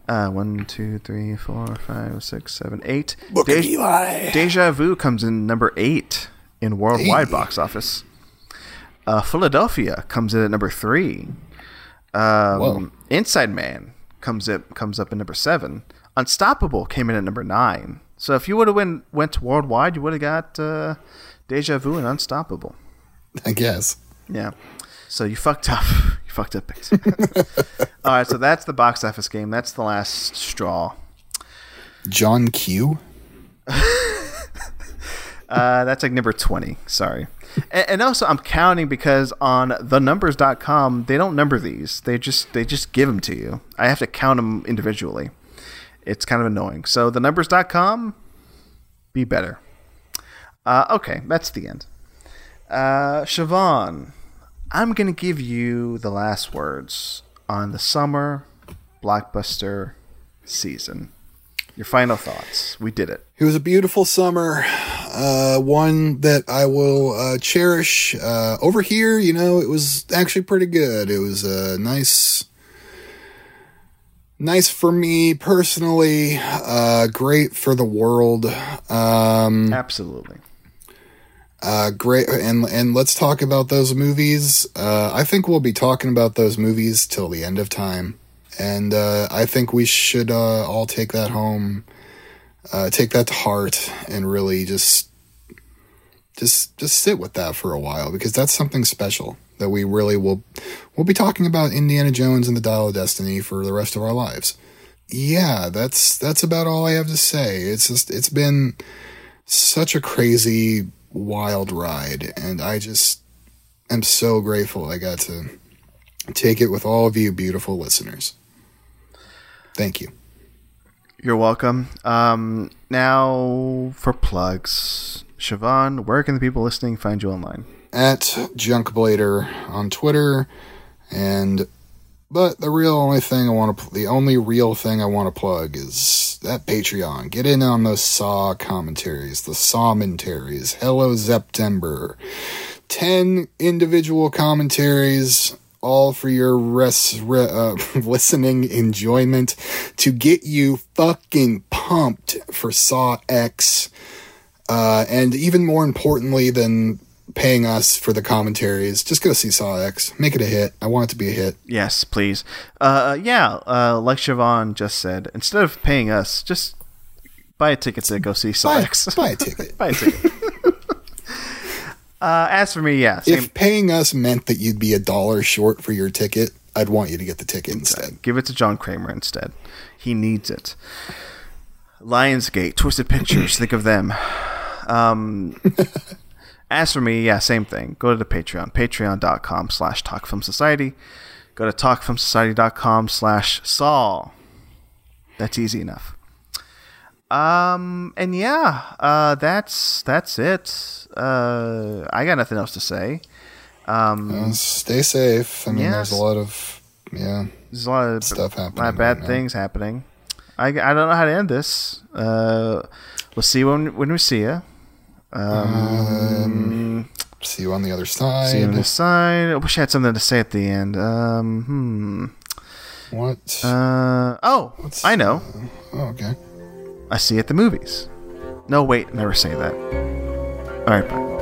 uh, one, two, three, four, five, six, seven, eight. Book of Eli. Deja Vu comes in number eight in worldwide Hey. box office. Uh, Philadelphia comes in at number three. Whoa. Um, Inside Man comes up comes up in number seven. Unstoppable came in at number nine. So if you would have went went worldwide, you would have got uh, Deja Vu and Unstoppable. I guess. Yeah. So you fucked up. [LAUGHS] You fucked up. [LAUGHS] All right. So that's the box office game. That's the last straw. John Q. [LAUGHS] Uh, that's like number 20. Sorry. And, and also, I'm counting because on thenumbers.com, they don't number these. They just they just give them to you. I have to count them individually. It's kind of annoying. So thenumbers.com, be better. Uh, okay, that's the end. Uh, Siobhan, I'm to give you the last words on the summer blockbuster season. Your final thoughts. We did it. It was a beautiful summer, uh, one that I will uh, cherish. Uh, over here, you know, it was actually pretty good. It was a nice, nice for me personally. Uh, great for the world. Um, Absolutely. uh, great, and and let's talk about those movies. Uh, I think we'll be talking about those movies till the end of time, and uh, I think we should uh, all take that home, uh, take that to heart, and really just just just sit with that for a while because that's something special that we really will we'll be talking about Indiana Jones and the Dial of Destiny for the rest of our lives. Yeah, that's that's about all I have to say. It's just it's been such a crazy wild ride and I just am so grateful I got to take it with all of you beautiful listeners. Thank you. You're welcome. Um, now for plugs. Siobhan, where can the people listening find you online? At Junkblader on Twitter and but the real only thing I want to the only real thing I want to plug is that Patreon. Get in on those Saw commentaries, the Sawmentaries. Hello September. 10 individual commentaries all for your res, re, uh, [LAUGHS] listening enjoyment to get you fucking pumped for Saw X. Uh, and even more importantly than paying us for the commentaries, just go see Saw X. Make it a hit. I want it to be a hit. Yes, please. Uh, yeah, uh, like Siobhan just said, instead of paying us, just buy a ticket to go see Saw Buy, X. buy a ticket. [LAUGHS] buy a ticket. Uh, as for me, yeah, same. if paying us meant that you'd be a dollar short for your ticket, I'd want you to get the ticket instead. Give it to John Kramer instead. He needs it. Lionsgate, Twisted Pictures, think of them. Um, [LAUGHS] as for me, yeah, same thing. Go to the Patreon, patreon.com slash talkfilmsociety. Go to talkfilmsociety.com slash Saul. That's easy enough. Um, and yeah, uh, that's that's it. Uh, I got nothing else to say. Um, Uh, stay safe. I mean, there's a lot of yeah. There's a lot of Stuff a lot happening of bad right now. things happening. I, I don't know how to end this. Uh, we'll see when when we see you. Um, See you on the other side. see you on the side. I wish I had something to say at the end. Um, hmm. What? Uh, oh, I know. oh, okay. I see at the movies. No, wait, never say that. All right, bye.